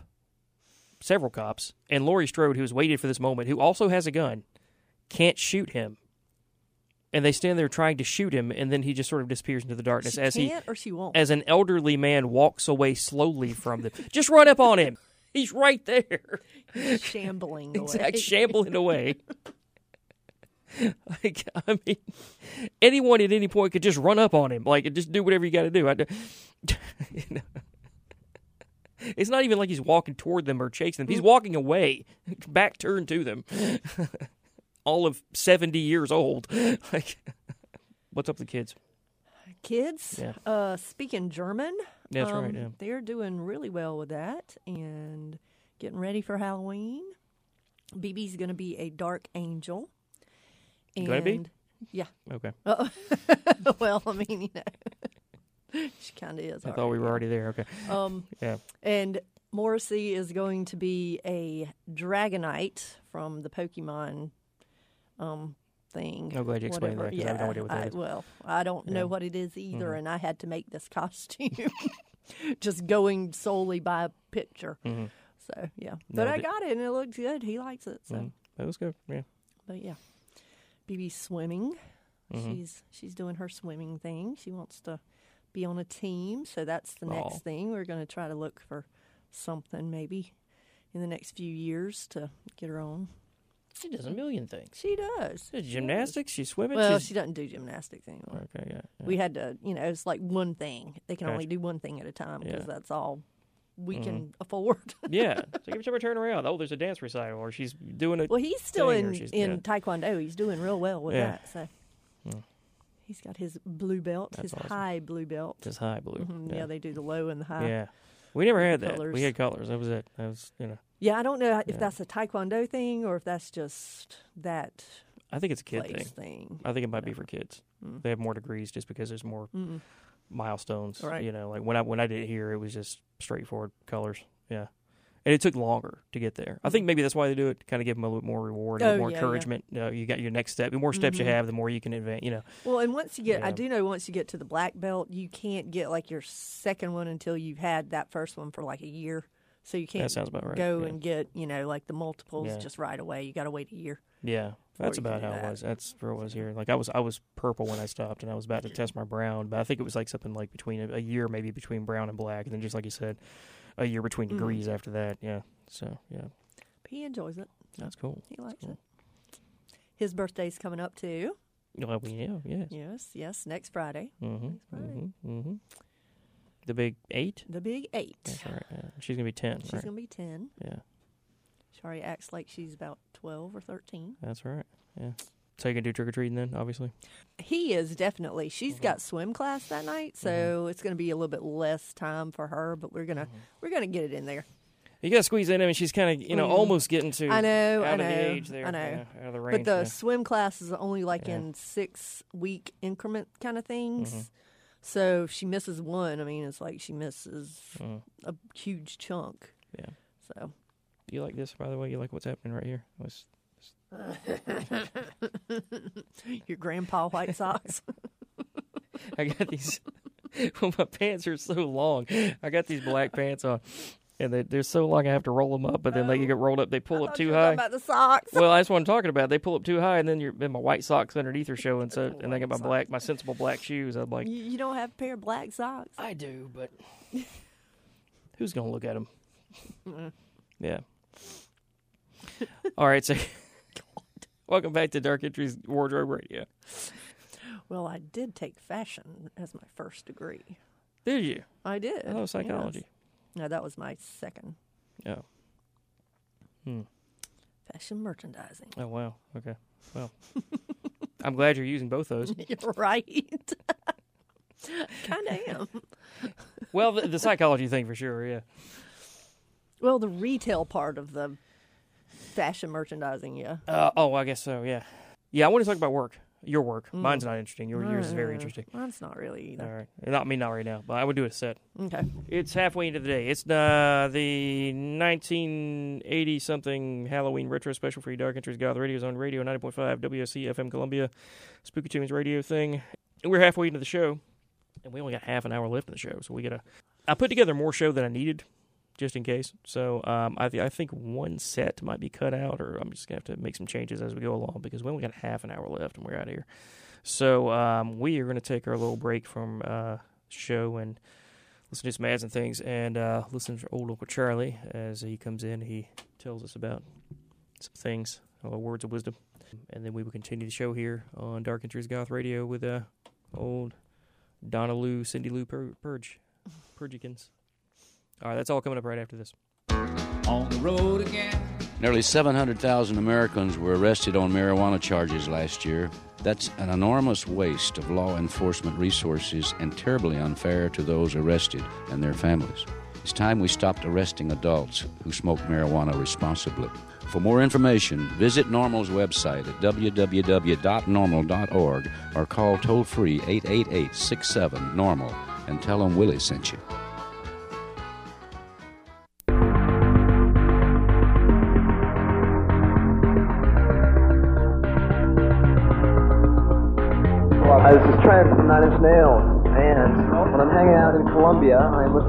several cops, and Laurie Strode, who has waited for this moment, who also has a gun, can't shoot him. And they stand there trying to shoot him, and then he just sort of disappears into the darkness She as he, can't or she won't? as an elderly man walks away slowly from them. just run up on him. He's right there. Shambling away. shambling away. like I mean, anyone at any point could just run up on him, like just do whatever you got to do. I, you know. It's not even like he's walking toward them or chasing them. He's walking away, back turned to them. All of seventy years old. like, what's up with the kids? Kids, Yeah. uh, speaking German. That's right, um, yeah. They're doing really well with that and getting ready for Halloween. BB's going to be a dark angel. And Gonna be? Yeah. Okay. Uh, well, I mean, you know, she kind of is. I thought we were already there. Okay. Um, yeah. And Morrissey is going to be a Dragonite from the Pokemon um, thing. I'm glad you explained whatever. that, 'cause I have no Yeah, idea what that I- is. Well, I don't Yeah. know what it is either, Mhm. and I had to make this costume just going solely by a picture. Mhm. So, yeah. No, But I got it, and it looks good. He likes it. So, Mhm. That was good. Yeah. but yeah. BB's swimming. Mhm. She's she's doing her swimming thing. She wants to be on a team, so that's the next thing. We're going to try to look for something maybe in the next few years to get her on. She does a million things. She does. Gymnastics. She's swimming. Well, she's... she doesn't do gymnastics anymore. Okay. Yeah. yeah. We had to, you know, it's like one thing. They can Gotcha. only do one thing at a time because Yeah. that's all we Mhm. can afford. yeah. So every time I turn around, oh, there's a dance recital, or she's doing it. Well, he's still in in yeah. Taekwondo. He's doing real well with Yeah. that. So Hmm. he's got his blue belt, That's his awesome. high blue belt. His high blue, Mhm, yeah. Yeah. they do the low and the high. Yeah. We never had that. colors. We had colors. That was it. That was you know. Yeah, I don't know if Yeah. that's a Taekwondo thing or if that's just that. I think it's a kid thing. thing. I think it might be for kids. Mm. They have more degrees just because there's more Mm-mm. Milestones. Right. You know, like when I when I did it here, it was just straightforward colors. Yeah. And it took longer to get there. I think maybe that's why they do it, kind of give them a little bit more reward, Oh, more yeah, yeah. encouragement. You, know, you got your next step. The more steps you Mhm. have, the more you can advance. You know, Well, and once you get, I do know once you get to the black belt, you can't get like your second one until you've had that first one for like a year. So you can't sounds about right, go yeah. and get you know like the multiples Yeah. just right away. You got to wait a year. Yeah, that's about how it was. That's where it was here. Like I was, I was purple when I stopped, and I was about to test my brown, but I think it was like something like between a, a year, maybe between brown and black, and then just like you said, a year between Mm. degrees after that. Yeah. So yeah, But he enjoys it. that's cool. He likes it. His birthday's coming up too. Well, we yeah, yes. Yes, yes, next Friday. Mm-hmm. Next Friday. Mm-hmm. Mm-hmm. The big eight. The big eight. That's right. Yeah. She's gonna be ten. She's right? gonna be ten. Yeah, She already acts like she's about twelve or thirteen. that's right. Yeah. So you can do trick or treating then, obviously. He is definitely. She's Mm-hmm. got swim class that night, so it's going to be a little bit less time for her. But we're gonna Mm-hmm. we're gonna get it in there. You got to squeeze in. I mean, she's kind of you know Mhm. almost getting to. I know, out I know, of the age there. I know. out of the range. but the yeah. swim class is only like Yeah. in six week increment kind of things. So if she misses one, I mean, it's like she misses Mm. a huge chunk. Yeah. So Do you like this, by the way? You like what's happening right here? Was- your grandpa white socks. I got these. well, my pants are so long. I got these black pants on, and they, they're so long I have to roll them up. But then they get rolled up. They pull up too high. about the socks. well, that's what I'm talking about. They pull up too high, and then your then my white socks underneath are showing. So, and I got my black, my sensible black shoes. I'm like, you, you don't have a pair of black socks. I do, but who's gonna look at them? Mm. Yeah. All right, so welcome back to Dark Entries Wardrobe Radio. Well, I did take fashion as my first degree. Did you? I did. Oh, psychology. yes. No, that was my second. Oh. Hmm. Fashion merchandising. Oh wow. Okay. Well, I'm glad you're using both those. You're right. kind of am. Well, the, the psychology thing for sure. Yeah. Well, the retail part of the fashion merchandising, yeah. Uh, oh, I guess so. Yeah. Yeah. I want to talk about work. Your work. Mm. Mine's not interesting. Your, yours is very Uh, interesting. Mine's not really either. All right. Not me, not right now. But I would do a set. Okay. It's halfway into the day. It's uh, the 1980 something Halloween retro special for your Dark Entries God Radio is on radio 90.5 WSC FM Columbia Spooky Tunes radio thing. And we're halfway into the show, and we only got half an hour left in the show, so we gotta. I put together more show than I needed, just in case. So um, I th- I think one set might be cut out, or I'm just gonna have to make some changes as we go along because we only got half an hour left, and we're out of here. So um, we are gonna take our little break from uh, show and listen to some ads and things, and uh, listen to old Uncle Charlie as he comes in. He tells us about some things, uh, words of wisdom, and then we will continue the show here on Dark Entries Goth Radio with uh, old Donna Lou, Cindy Lou Pur- Purge, Purgikins. All right, that's all coming up right after this. On the road again. Nearly 700,000 Americans were arrested on marijuana charges last year. That's an enormous waste of law enforcement resources and terribly unfair to those arrested and their families. It's time we stopped arresting adults who smoke marijuana responsibly. For more information, visit Normal's website at www.normal.org or call toll free 888 67 Normal and tell them Willie sent you.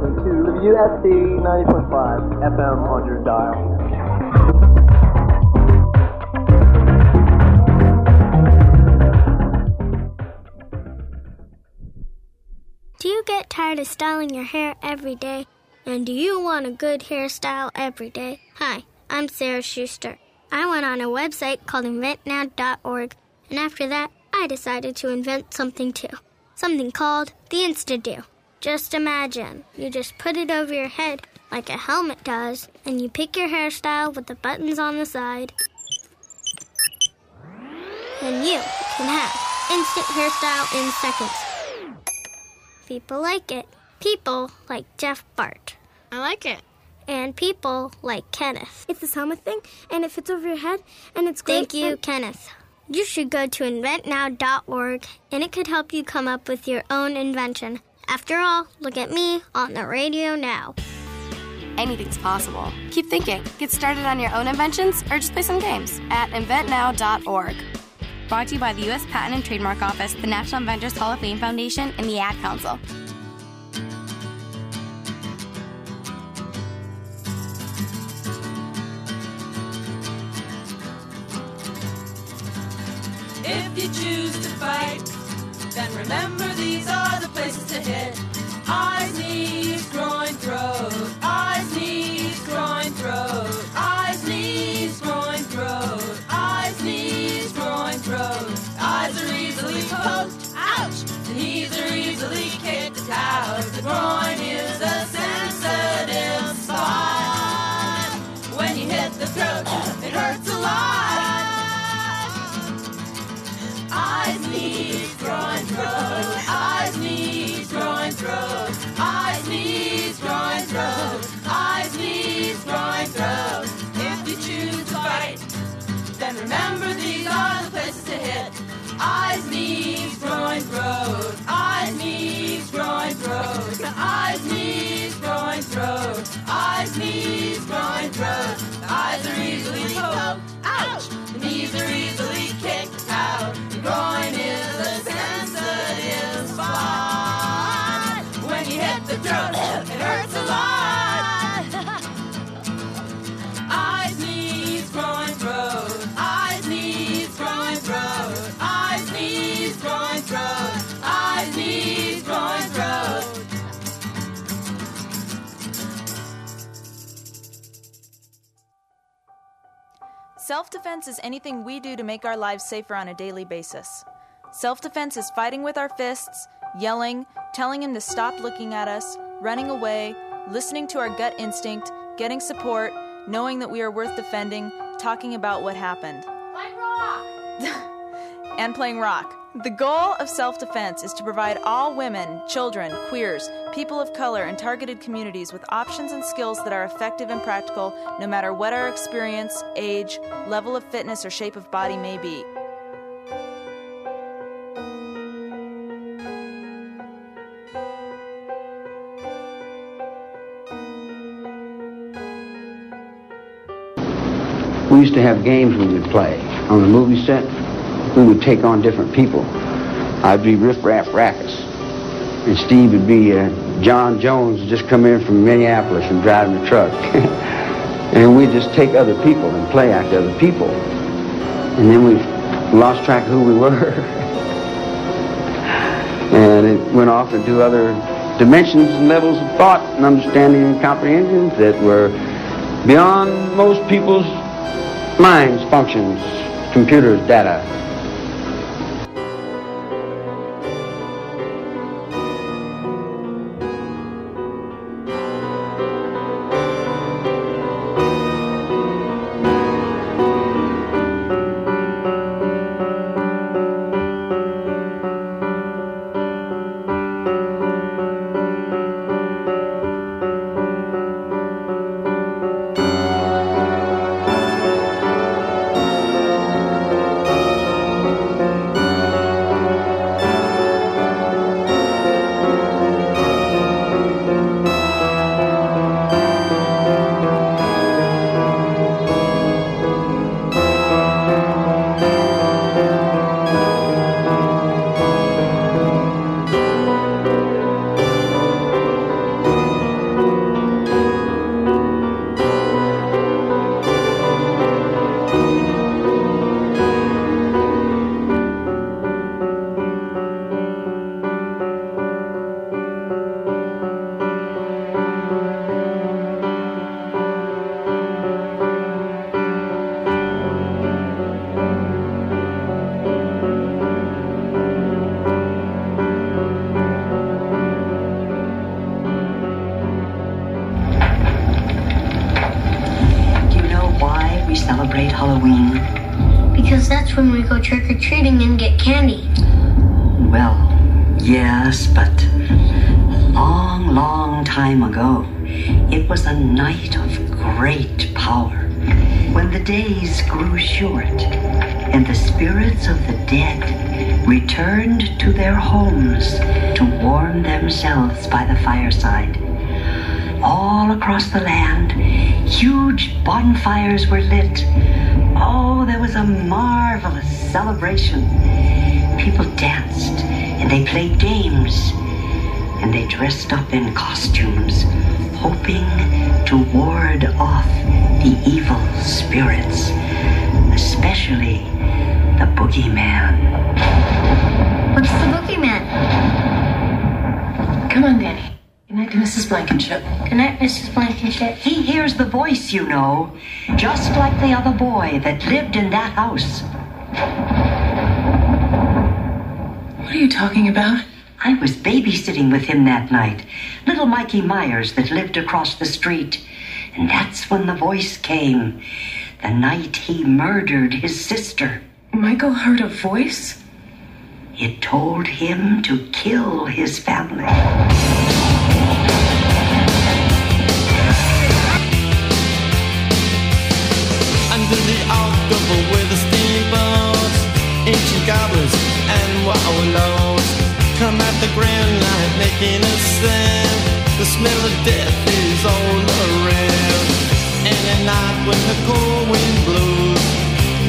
Listening to USD 90.5 FM on your dial. Do you get tired of styling your hair every day? And do you want a good hairstyle every day? Hi, I'm Sarah Schuster. I went on a website called inventnow.org, and after that, I decided to invent something too. Something called the Insta-Do. Just imagine, you just put it over your head like a helmet does, and you pick your hairstyle with the buttons on the side. And you can have instant hairstyle in seconds. People like it. People like Jeff Bart. I like it. And people like Kenneth. It's this helmet thing, and it fits over your head, and it's great. Thank you, Kenneth. You should go to inventnow.org, and it could help you come up with your own invention. After all, look at me on the radio now. Anything's possible. Keep thinking. Get started on your own inventions or just play some games at inventnow.org. Brought to you by the U.S. Patent and Trademark Office, the National Inventors Hall of Fame Foundation, and the Ad Council. If you choose to fight, then remember Eyes, knees, groin, throat. Eyes, knees, groin, throat. Eyes, knees, groin, throat. Eyes are easily poked. Ouch! The knees are easily kicked out. The groin Self defense is anything we do to make our lives safer on a daily basis. Self defense is fighting with our fists, yelling, telling him to stop looking at us, running away, listening to our gut instinct, getting support, knowing that we are worth defending, talking about what happened. Playing rock! and playing rock. The goal of self defense is to provide all women, children, queers, people of color, and targeted communities with options and skills that are effective and practical no matter what our experience, age, level of fitness, or shape of body may be. We used to have games we would play on the movie set. We would take on different people. I'd be Riff Raff Rackus, and Steve would be uh, John Jones, just come in from Minneapolis and driving a truck. and we'd just take other people and play act other people. And then we lost track of who we were. and it went off into other dimensions and levels of thought and understanding and comprehension that were beyond most people's minds, functions, computers, data. Bonfires were lit. Oh, there was a marvelous celebration. People danced and they played games and they dressed up in costumes, hoping to ward off the evil spirits, especially the boogeyman. What's the boogeyman? Come on, Danny. Good night to Mrs. Blankenship. Good night, Mrs. Blankenship. He hears the voice, you know, just like the other boy that lived in that house. What are you talking about? I was babysitting with him that night. Little Mikey Myers that lived across the street. And that's when the voice came. The night he murdered his sister. Michael heard a voice? It told him to kill his family. Under the October with the steamboats, ancient goblins and wallows come at the grand light making a sound. The smell of death is all around. And at night when the cold wind blows,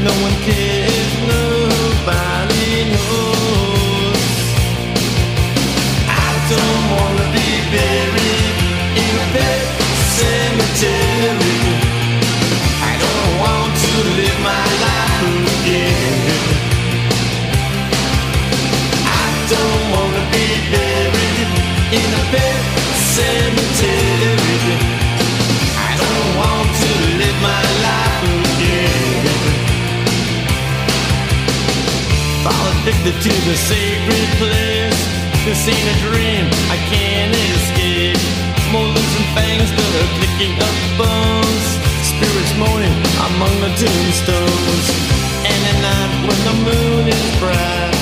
no one cares, nobody knows. I don't wanna be to the sacred place. This ain't a dream, I can't escape. Molars and fangs are clicking up bones. Spirits moaning among the tombstones. And at night when the moon is bright,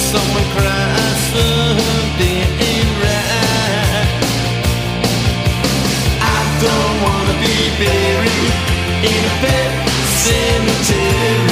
someone cries something ain't right. I don't wanna be buried in a pet cemetery.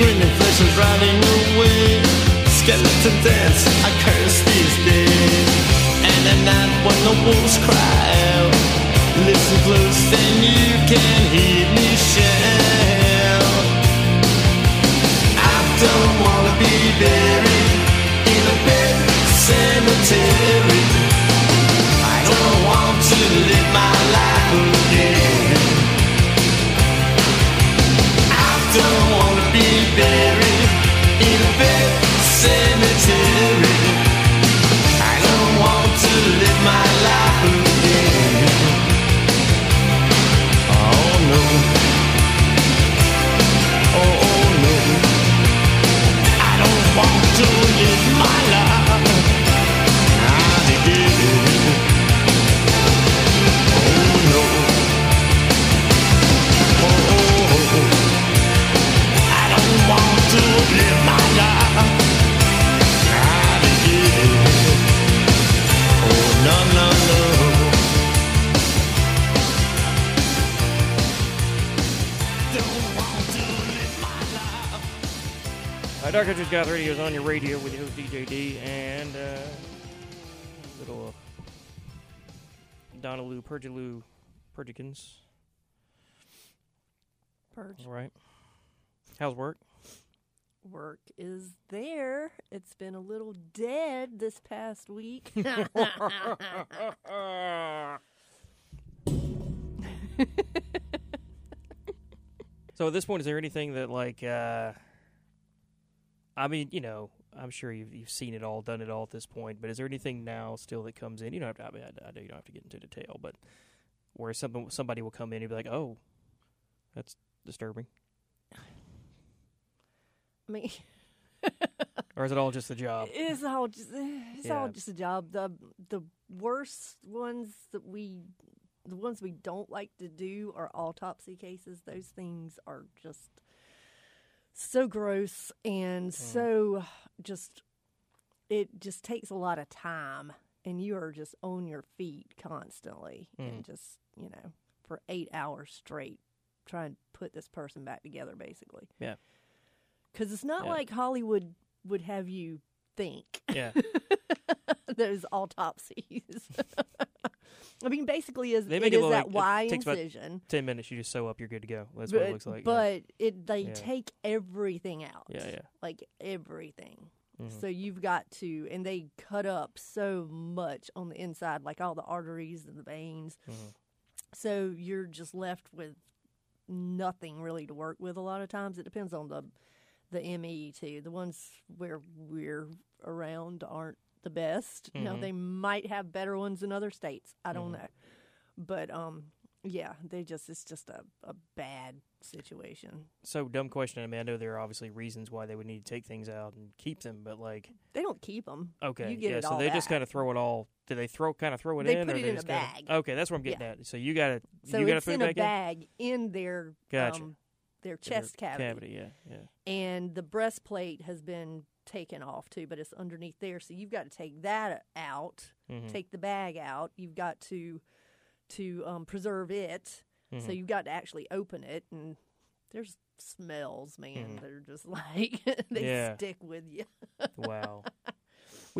Victor is riding away. Skeleton dance, I curse these days. And at night when the wolves cry out, listen close and you can hear me Uh, Country's Goth Radio is on your radio with your host DJ D and uh, little Donaloo Pergaloo Pergikins. Purge. All right. How's work? Work is there. It's been a little dead this past week. So at this point, is there anything that like? uh I mean, you know, I'm sure you've you've seen it all, done it all at this point. But is there anything now still that comes in? You don't have to. I mean, I, I know you don't have to get into detail, but where something somebody will come in and be like, "Oh, that's disturbing," I mean, or is it all just the job? Eh, it's all just it's Yeah. all just a job. The the worst ones that we the ones we don't like to do are autopsy cases. Those things are just so gross and so just it just takes a lot of time and you are just on your feet constantly and Mm. just, you know, for 8 hours straight trying to put this person back together basically. Yeah. Cuz it's not Yeah. like Hollywood would have you think. Yeah. Those autopsies. I mean, basically, is They it it is that like Y it takes about incision, ten minutes. You just sew up, you're good to go. That's but, what it looks like. yeah. but it they Yeah. take everything out. Yeah, yeah. like everything. Mhm. So you've got to, and they cut up so much on the inside, like all the arteries and the veins. Mhm. So you're just left with nothing really to work with. A lot of times, it depends on the the ME too. The ones where we're around aren't the best. Know, Mhm. they might have better ones in other states. I don't Mhm. know, but um, yeah, they just it's just a, a bad situation. So dumb question. I mean, I know there are obviously reasons why they would need to take things out and keep them, but like, They don't keep them. okay, you get yeah. so they just kind of throw it all. Do they throw kind of throw it They in? put or it they in a just kinda- bag. okay, that's what I'm getting Yeah. at. So you got to So you got to put in it in a bag in their Gotcha. um, their In their chest cavity. cavity, yeah, yeah. And the breastplate has been taken off too, but it's underneath there. So you've got to take that out, Mhm. take the bag out. You've got to to um, preserve it. So Mhm. you've got to actually open it, and there's smells, man. Mhm. They're just like they Yeah. stick with you. Wow.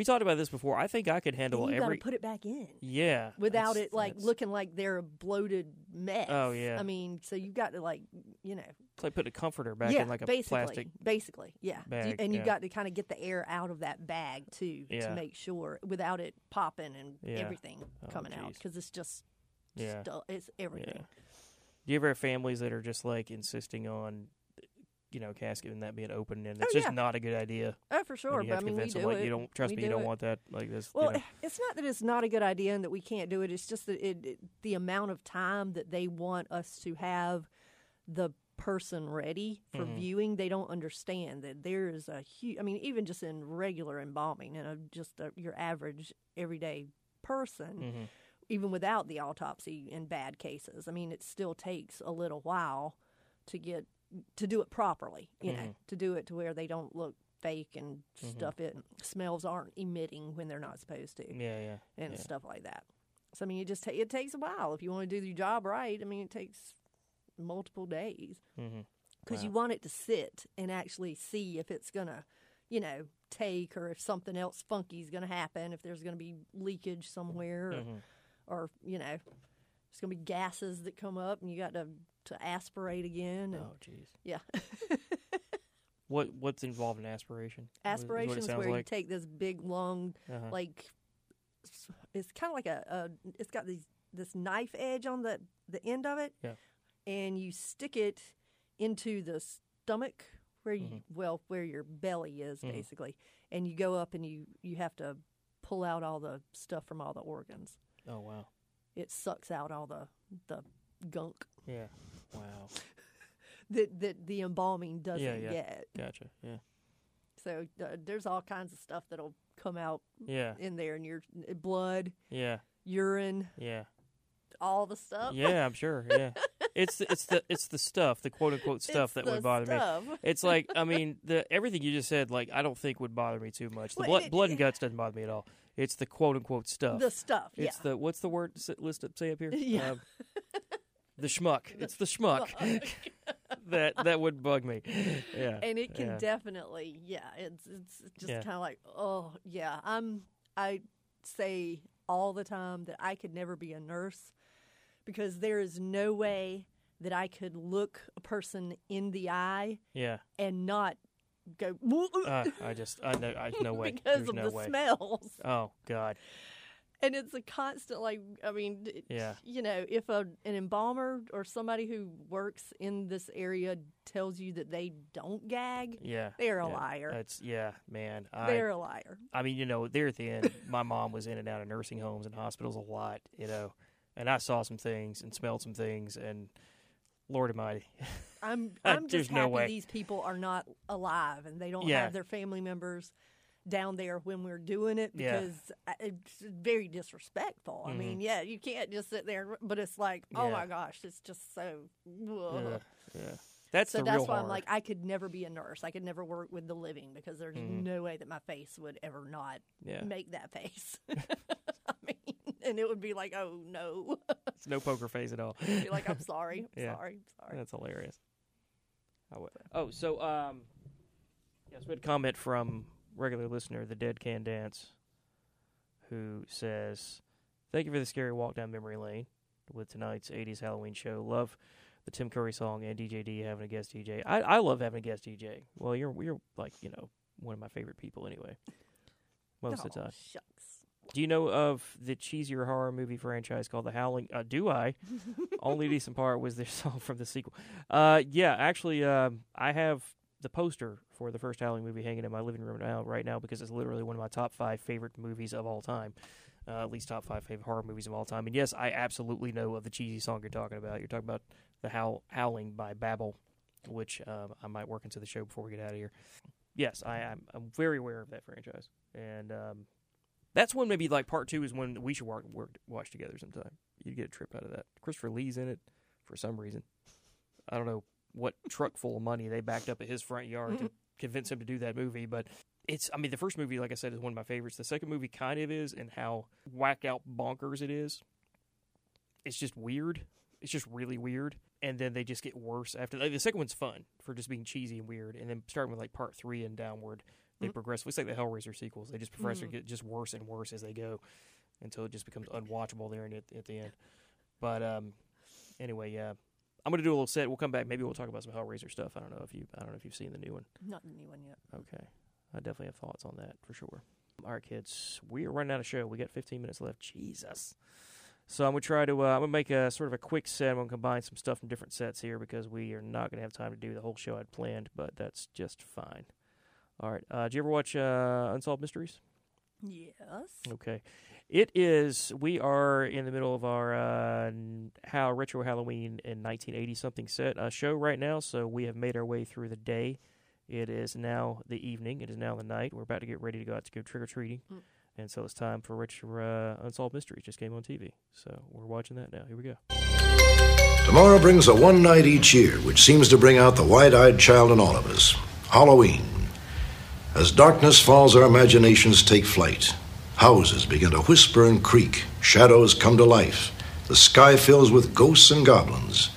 We talked about this before. I think I could handle And you every. put it back in. yeah. without it like that's- looking like they're a bloated mess. Oh, yeah. I mean, so you've got to like, you know, It's like putting a comforter back yeah, in like a basically, plastic. basically, yeah. Bag, and you've yeah. got to kind of get the air out of that bag too Yeah. to make sure without it popping and everything Oh, coming out because it's just, Yeah. stu- it's everything. Yeah. Do you ever have families that are just like insisting on, you know, casket and that being open, and it's Oh, just yeah. not a good idea? Oh, for sure. You But I mean, we convince them, like, it. You don't trust We me. You do don't it. want that like this. you Well, know. it's not that it's not a good idea and that we can't do it. It's just that it, it, the amount of time that they want us to have the person ready for Mhm. viewing, they don't understand that there is a huge. I mean, even just in regular embalming, you know, just a, your average everyday person, Mhm. even without the autopsy in bad cases, I mean, it still takes a little while to get to do it properly. You know, Mhm. to do it to where they don't look fake and Mhm. stuff. It smells aren't emitting when they're not supposed to Yeah, yeah, and yeah. stuff like that. So I mean, it just ta- it takes a while if you want to do your job right. I mean, it takes multiple days Mhm. because you want it to sit and actually see if it's gonna, you know, take or if something else funky is gonna happen. If there's gonna be leakage somewhere, or, Mhm. or you know, there's gonna be gases that come up and you got to to aspirate again. And, Oh, jeez. Yeah. What what's involved in aspiration? What- is Aspiration is sounds where you take this big long, Uh-huh. like it's kind of like a, a. It's got these this knife edge on the the end of it, Yeah. and you stick it into the stomach where you Mm-hmm. well where your belly is Mhm. basically, and you go up and you you have to pull out all the stuff from all the organs. Oh wow. It sucks out all the the gunk Yeah. Wow. that that the embalming doesn't yeah, yeah. get. Gotcha. Yeah. So uh, there's all kinds of stuff that'll come out Yeah. in there, and your blood, Yeah. urine, Yeah. all the stuff. Yeah, I'm sure. Yeah, it's the, it's the it's the stuff, the quote unquote stuff It's that would bother stuff. me. It's like I mean, the everything you just said, like I don't think would bother me too much. The Well, blood, it- blood and guts doesn't bother me at all. It's the quote unquote stuff. The stuff, It's yeah. the what's the word? List up, say up here. Yeah. Um, the schmuck. it's the schmuck that that would bug me. Yeah, and it can yeah. definitely, yeah, it's it's just Yeah. kind of like, oh yeah, I'm. I say all the time that I could never be a nurse because there is no way that I could look a person in the eye Yeah. and not go Uh, I just, I know, I no way. because There's of no the way. smells. Oh God. And it's a constant, like, I mean, Yeah. you know, if a, an embalmer or somebody who works in this area tells you that they don't gag, Yeah, they're a yeah. liar. That's yeah, man. They're a liar. I mean, you know, there at the end, my mom was in and out of nursing homes and hospitals a lot, you know, and I saw some things and smelled some things, and Lord Almighty, I'm I- I'm there's just no happy way. these people are not alive and they don't Yeah. have their family members down there when we're doing it because I- it's very disrespectful. I Mhm. mean, yeah, you can't just sit there, but it's like, oh Yeah. my gosh, it's just so. yeah, yeah. That's so that's why hard. I'm like, I could never be a nurse. I could never work with the living because there's Mhm. no way that my face would ever not Yeah. make that face. I mean, and it would be like, oh no. it's no poker face at all. Be like, I'm sorry, I'm Yeah. sorry, I'm sorry. That's hilarious. I would. Oh, so um, yes, we had comment from regular listener, the Dead Can Dance, who says, "Thank you for the scary walk down memory lane with tonight's '80s Halloween show. Love the Tim Curry song and DJ D having a guest DJ. I, I love having a guest DJ. Well, you're you're like you know one of my favorite people anyway. Most of the time. Shucks. Do you know of the cheesier horror movie franchise called The Howling? Uh, do I? Only decent part was their song from the sequel. Uh, yeah, actually, um, I have the poster for the first Howling movie hanging in my living room now, right now, because it's literally one of my top five favorite movies of all time. Uh, at least top five favorite horror movies of all time. And yes, I absolutely know of the cheesy song you're talking about. You're talking about the Howl- Howling by Babel, which um, I might work into the show before we get out of here. Yes, I am. I'm very aware of that franchise, and um, that's when maybe like part two is when we should work, work watch together sometime. You'd get a trip out of that. Christopher Lee's in it for some reason. I don't know what truck full of money they backed up at his front yard to convince him to do that movie, but it's. I mean, the first movie, like I said, is one of my favorites. The second movie kind of is, and how whack out bonkers it is. It's just weird. It's just really weird, and then they just get worse after. Like, the second one's fun for just being cheesy and weird, and then starting with like part three and downward, they Mm. progress. It's like the Hellraiser sequels. They just progressively Mhm. get just worse and worse as they go, until it just becomes unwatchable there and at, at the end. But um, anyway, yeah, I'm gonna do a little set. We'll come back. Maybe we'll talk about some Hellraiser stuff. I don't know if you. I don't know if you've seen the new one. Not the new one yet. Okay. I definitely have thoughts on that for sure. All right, kids, we are running out of show. We got 15 minutes left. Jesus. So I'm gonna try to. Uh, I'm gonna make a sort of a quick set. I'm gonna combine some stuff from different sets here because we are not gonna have time to do the whole show I'd planned, but that's just fine. All right. Uh, did you ever watch uh, Unsolved Mysteries? Yes. Okay. It is. We are in the middle of our uh, n- how retro Halloween in 1980 something set uh, show right now. So we have made our way through the day. It is now the evening. It is now the night. We're about to get ready to go out to go trick or treating, Mm. and so it's time for retro uh, Unsolved Mysteries. Just came on TV, so we're watching that now. Here we go. Tomorrow brings a one night each year, which seems to bring out the wide eyed child in all of us Halloween. As darkness falls, our imaginations take flight. Houses begin to whisper and creak, shadows come to life, the sky fills with ghosts and goblins.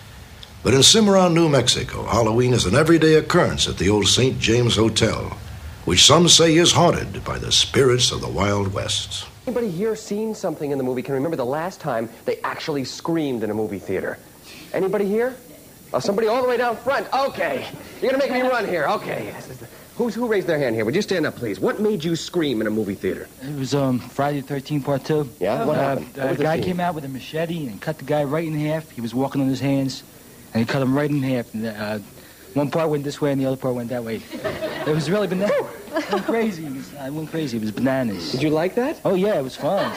But in Cimarron, New Mexico, Halloween is an everyday occurrence at the old St. James Hotel, which some say is haunted by the spirits of the Wild West. Anybody here seen something in the movie can remember the last time they actually screamed in a movie theater? Anybody here? Oh, somebody all the way down front. Okay. You're gonna make me run here. Okay. Who's who raised their hand here? Would you stand up, please? What made you scream in a movie theater? It was um, Friday the 13th, part two. Yeah? What uh, happened? What A the guy scene? came out with a machete and cut the guy right in half. He was walking on his hands, and he cut him right in half. And, uh, one part went this way, and the other part went that way. It was really bananas. It went crazy. Was, I went crazy. It was bananas. Did you like that? Oh yeah, it was fun.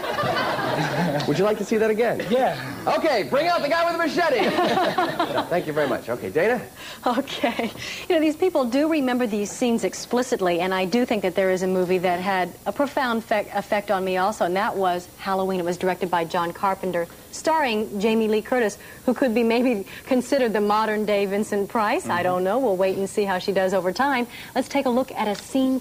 Would you like to see that again? Yeah. Okay, bring out the guy with the machete. Thank you very much. Okay, Dana? Okay. You know, these people do remember these scenes explicitly, and I do think that there is a movie that had a profound fe- effect on me also, and that was Halloween. It was directed by John Carpenter, starring Jamie Lee Curtis, who could be maybe considered the modern day Vincent Price. I mm-hmm. don't know. We'll wait and see how she does over time. Let's take a look at a scene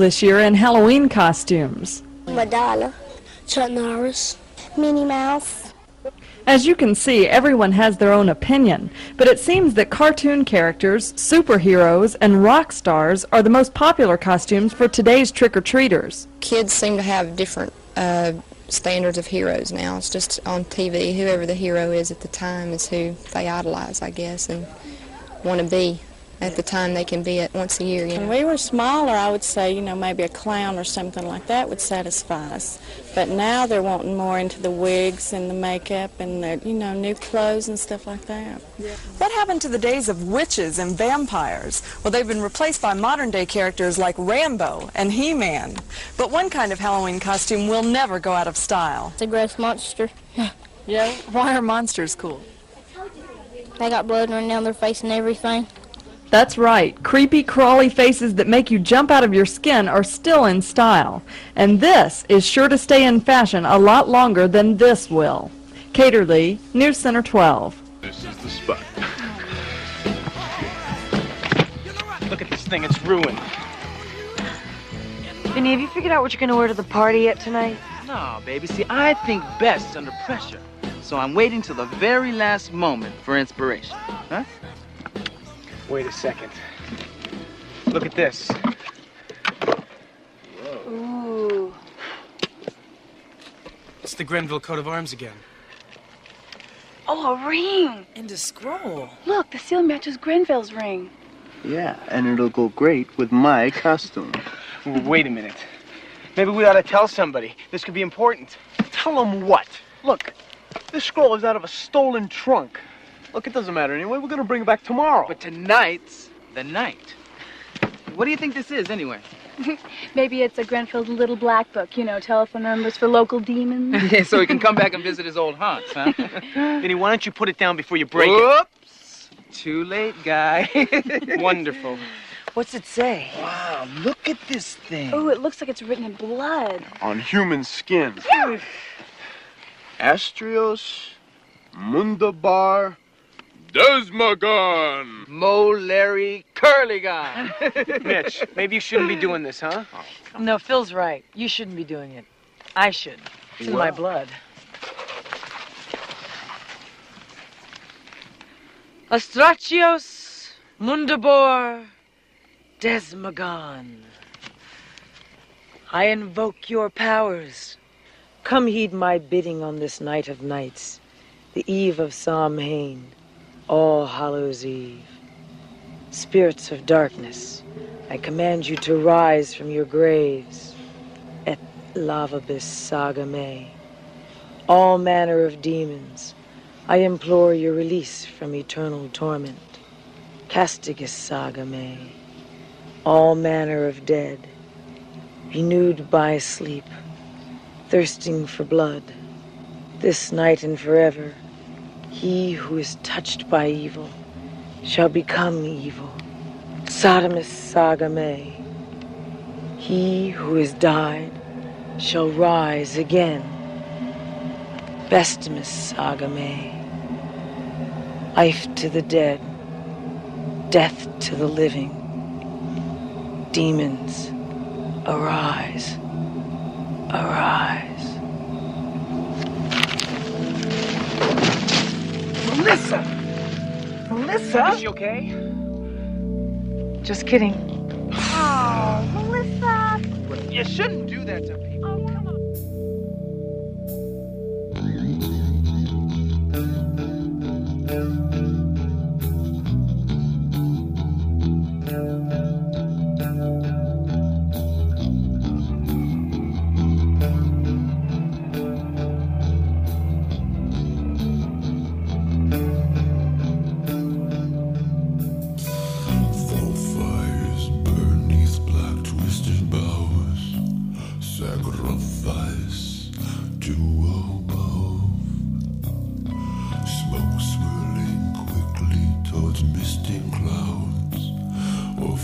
this year in Halloween costumes. Madonna, Chuck Norris, Minnie Mouse. As you can see, everyone has their own opinion, but it seems that cartoon characters, superheroes, and rock stars are the most popular costumes for today's trick-or-treaters. Kids seem to have different uh, standards of heroes now. It's just on TV. Whoever the hero is at the time is who they idolize, I guess, and want to be at the time they can be it once a year. You know. When we were smaller, I would say, you know, maybe a clown or something like that would satisfy us. But now they're wanting more into the wigs and the makeup and the, you know, new clothes and stuff like that. Yeah. What happened to the days of witches and vampires? Well, they've been replaced by modern-day characters like Rambo and He-Man. But one kind of Halloween costume will never go out of style. It's a gross monster. Yeah? Why are monsters cool? They got blood running down their face and everything. That's right. Creepy, crawly faces that make you jump out of your skin are still in style. And this is sure to stay in fashion a lot longer than this will. Caterly, News Center 12. This is the spot. Look at this thing, it's ruined. Vinny, have you figured out what you're going to wear to the party yet tonight? No, baby. See, I think best under pressure. So I'm waiting till the very last moment for inspiration. Huh? Wait a second. Look at this. Ooh. It's the Grenville coat of arms again. Oh, a ring. And a scroll. Look, the seal matches Grenville's ring. Yeah, and it'll go great with my costume. Wait a minute. Maybe we ought to tell somebody. This could be important. Tell them what? Look, this scroll is out of a stolen trunk. Look, it doesn't matter anyway. We're gonna bring it back tomorrow. But tonight's the night. What do you think this is, anyway? Maybe it's a Grenville little black book, you know, telephone numbers for local demons. so he can come back and visit his old haunts, huh? Vinny, why don't you put it down before you break it? Whoops! Too late, guy. Wonderful. What's it say? Wow, look at this thing. Oh, it looks like it's written in blood. On human skin. Astrios, Mundabar, Desmagon. Mo Larry Curlygon. Mitch, maybe you shouldn't be doing this, huh? Oh. No, Phil's right. You shouldn't be doing it. I should. It's in my blood. Astrachios, Mundabor, Desmagon. I invoke your powers. Come heed my bidding on this night of nights, the eve of Samhain, All Hallows Eve. Spirits of darkness, I command you to rise from your graves. Et lavabis saga me. All manner of demons, I implore your release from eternal torment. Castigus saga me. All manner of dead, renewed by sleep, thirsting for blood. This night and forever, he who is touched by evil shall become evil. Sodomus saga me. He who has died shall rise again. Bestimus saga me. Life to the dead, death to the living. Demons, arise, arise. Melissa! Melissa? Is she okay? Just kidding. Oh, Melissa. You shouldn't do that to people. Though sacrifice to above. Smoke swirling quickly towards misting clouds, of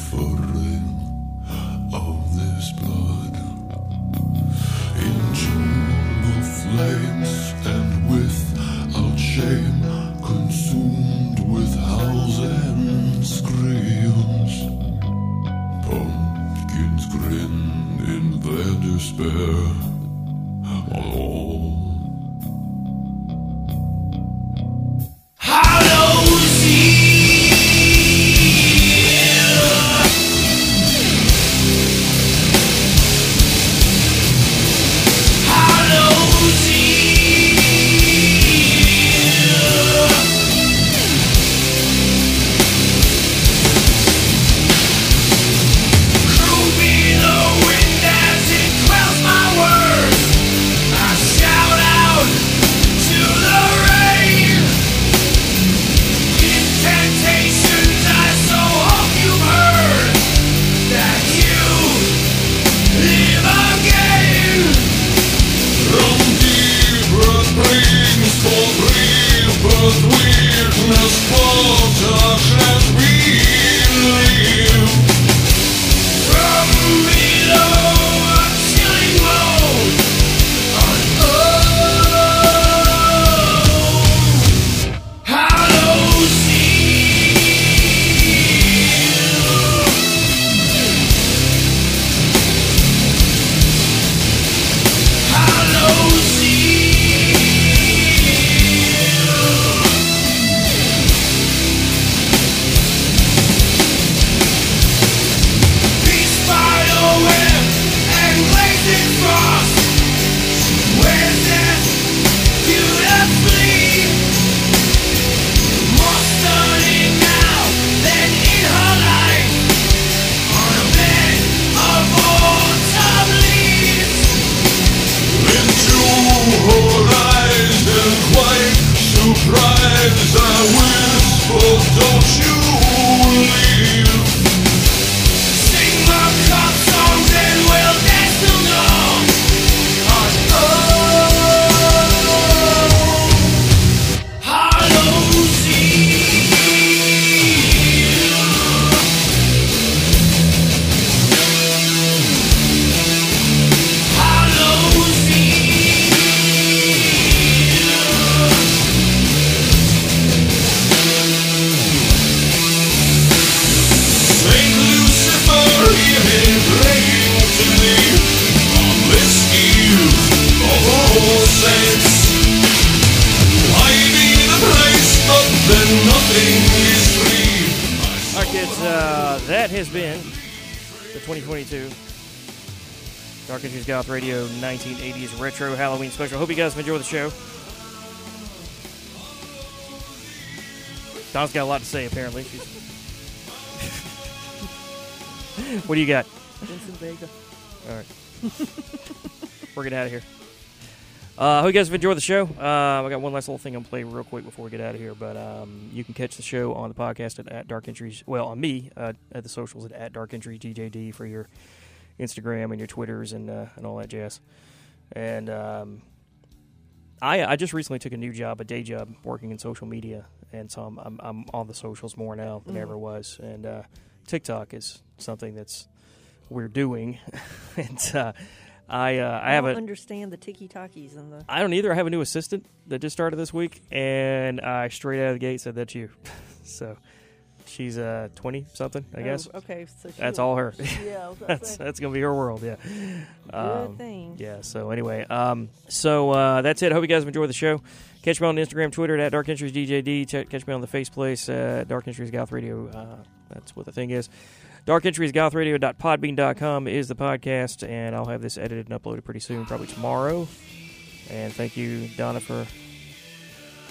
2022 Dark Entries Goth Radio 1980s Retro Halloween Special. Hope you guys enjoy the show. Don's got a lot to say, apparently. She's... what do you got? Vincent Vega. All right. We're getting out of here. Uh, hope you guys have enjoyed the show. Uh, I got one last little thing I'm playing real quick before we get out of here. But um, you can catch the show on the podcast at, at Dark Entries. Well, on me uh, at the socials at, at Dark Entry DJD for your Instagram and your Twitters and uh, and all that jazz. And um, I I just recently took a new job, a day job, working in social media, and so I'm I'm, I'm on the socials more now than I Mhm. ever was. And uh, TikTok is something that's we're doing, and uh, I uh, I have don't a understand the tiki talkies and the. I don't either. I have a new assistant that just started this week, and I straight out of the gate said that's you. so she's uh twenty something, I Oh, guess. okay, so she that's all her. Yeah, I that's that's gonna be her world. Yeah. Good thing. Yeah. So anyway, um, so uh, that's it. Hope you guys have enjoyed the show. Catch me on Instagram, Twitter at Dark Entries DJD. Catch me on the Faceplace uh, Dark Entries Goth Radio. Uh, that's what the thing is. Dark Entries Gothradio.podbean.com is the podcast, and I'll have this edited and uploaded pretty soon, probably tomorrow. And thank you, Donna, for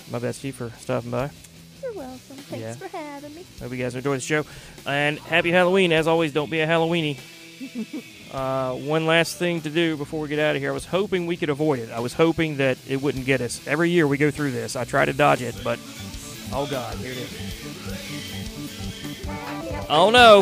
my bestie for stopping by. You're welcome. Thanks Yeah. for having me. Hope you guys enjoy the show. And happy Halloween. As always, don't be a Halloweeny. Uh, one last thing to do before we get out of here. I was hoping we could avoid it. I was hoping that it wouldn't get us. Every year we go through this. I try to dodge it, but oh god, here it is. Oh no!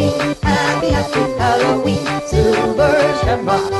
Halloween, happy, happy Halloween, Silver Shamrock.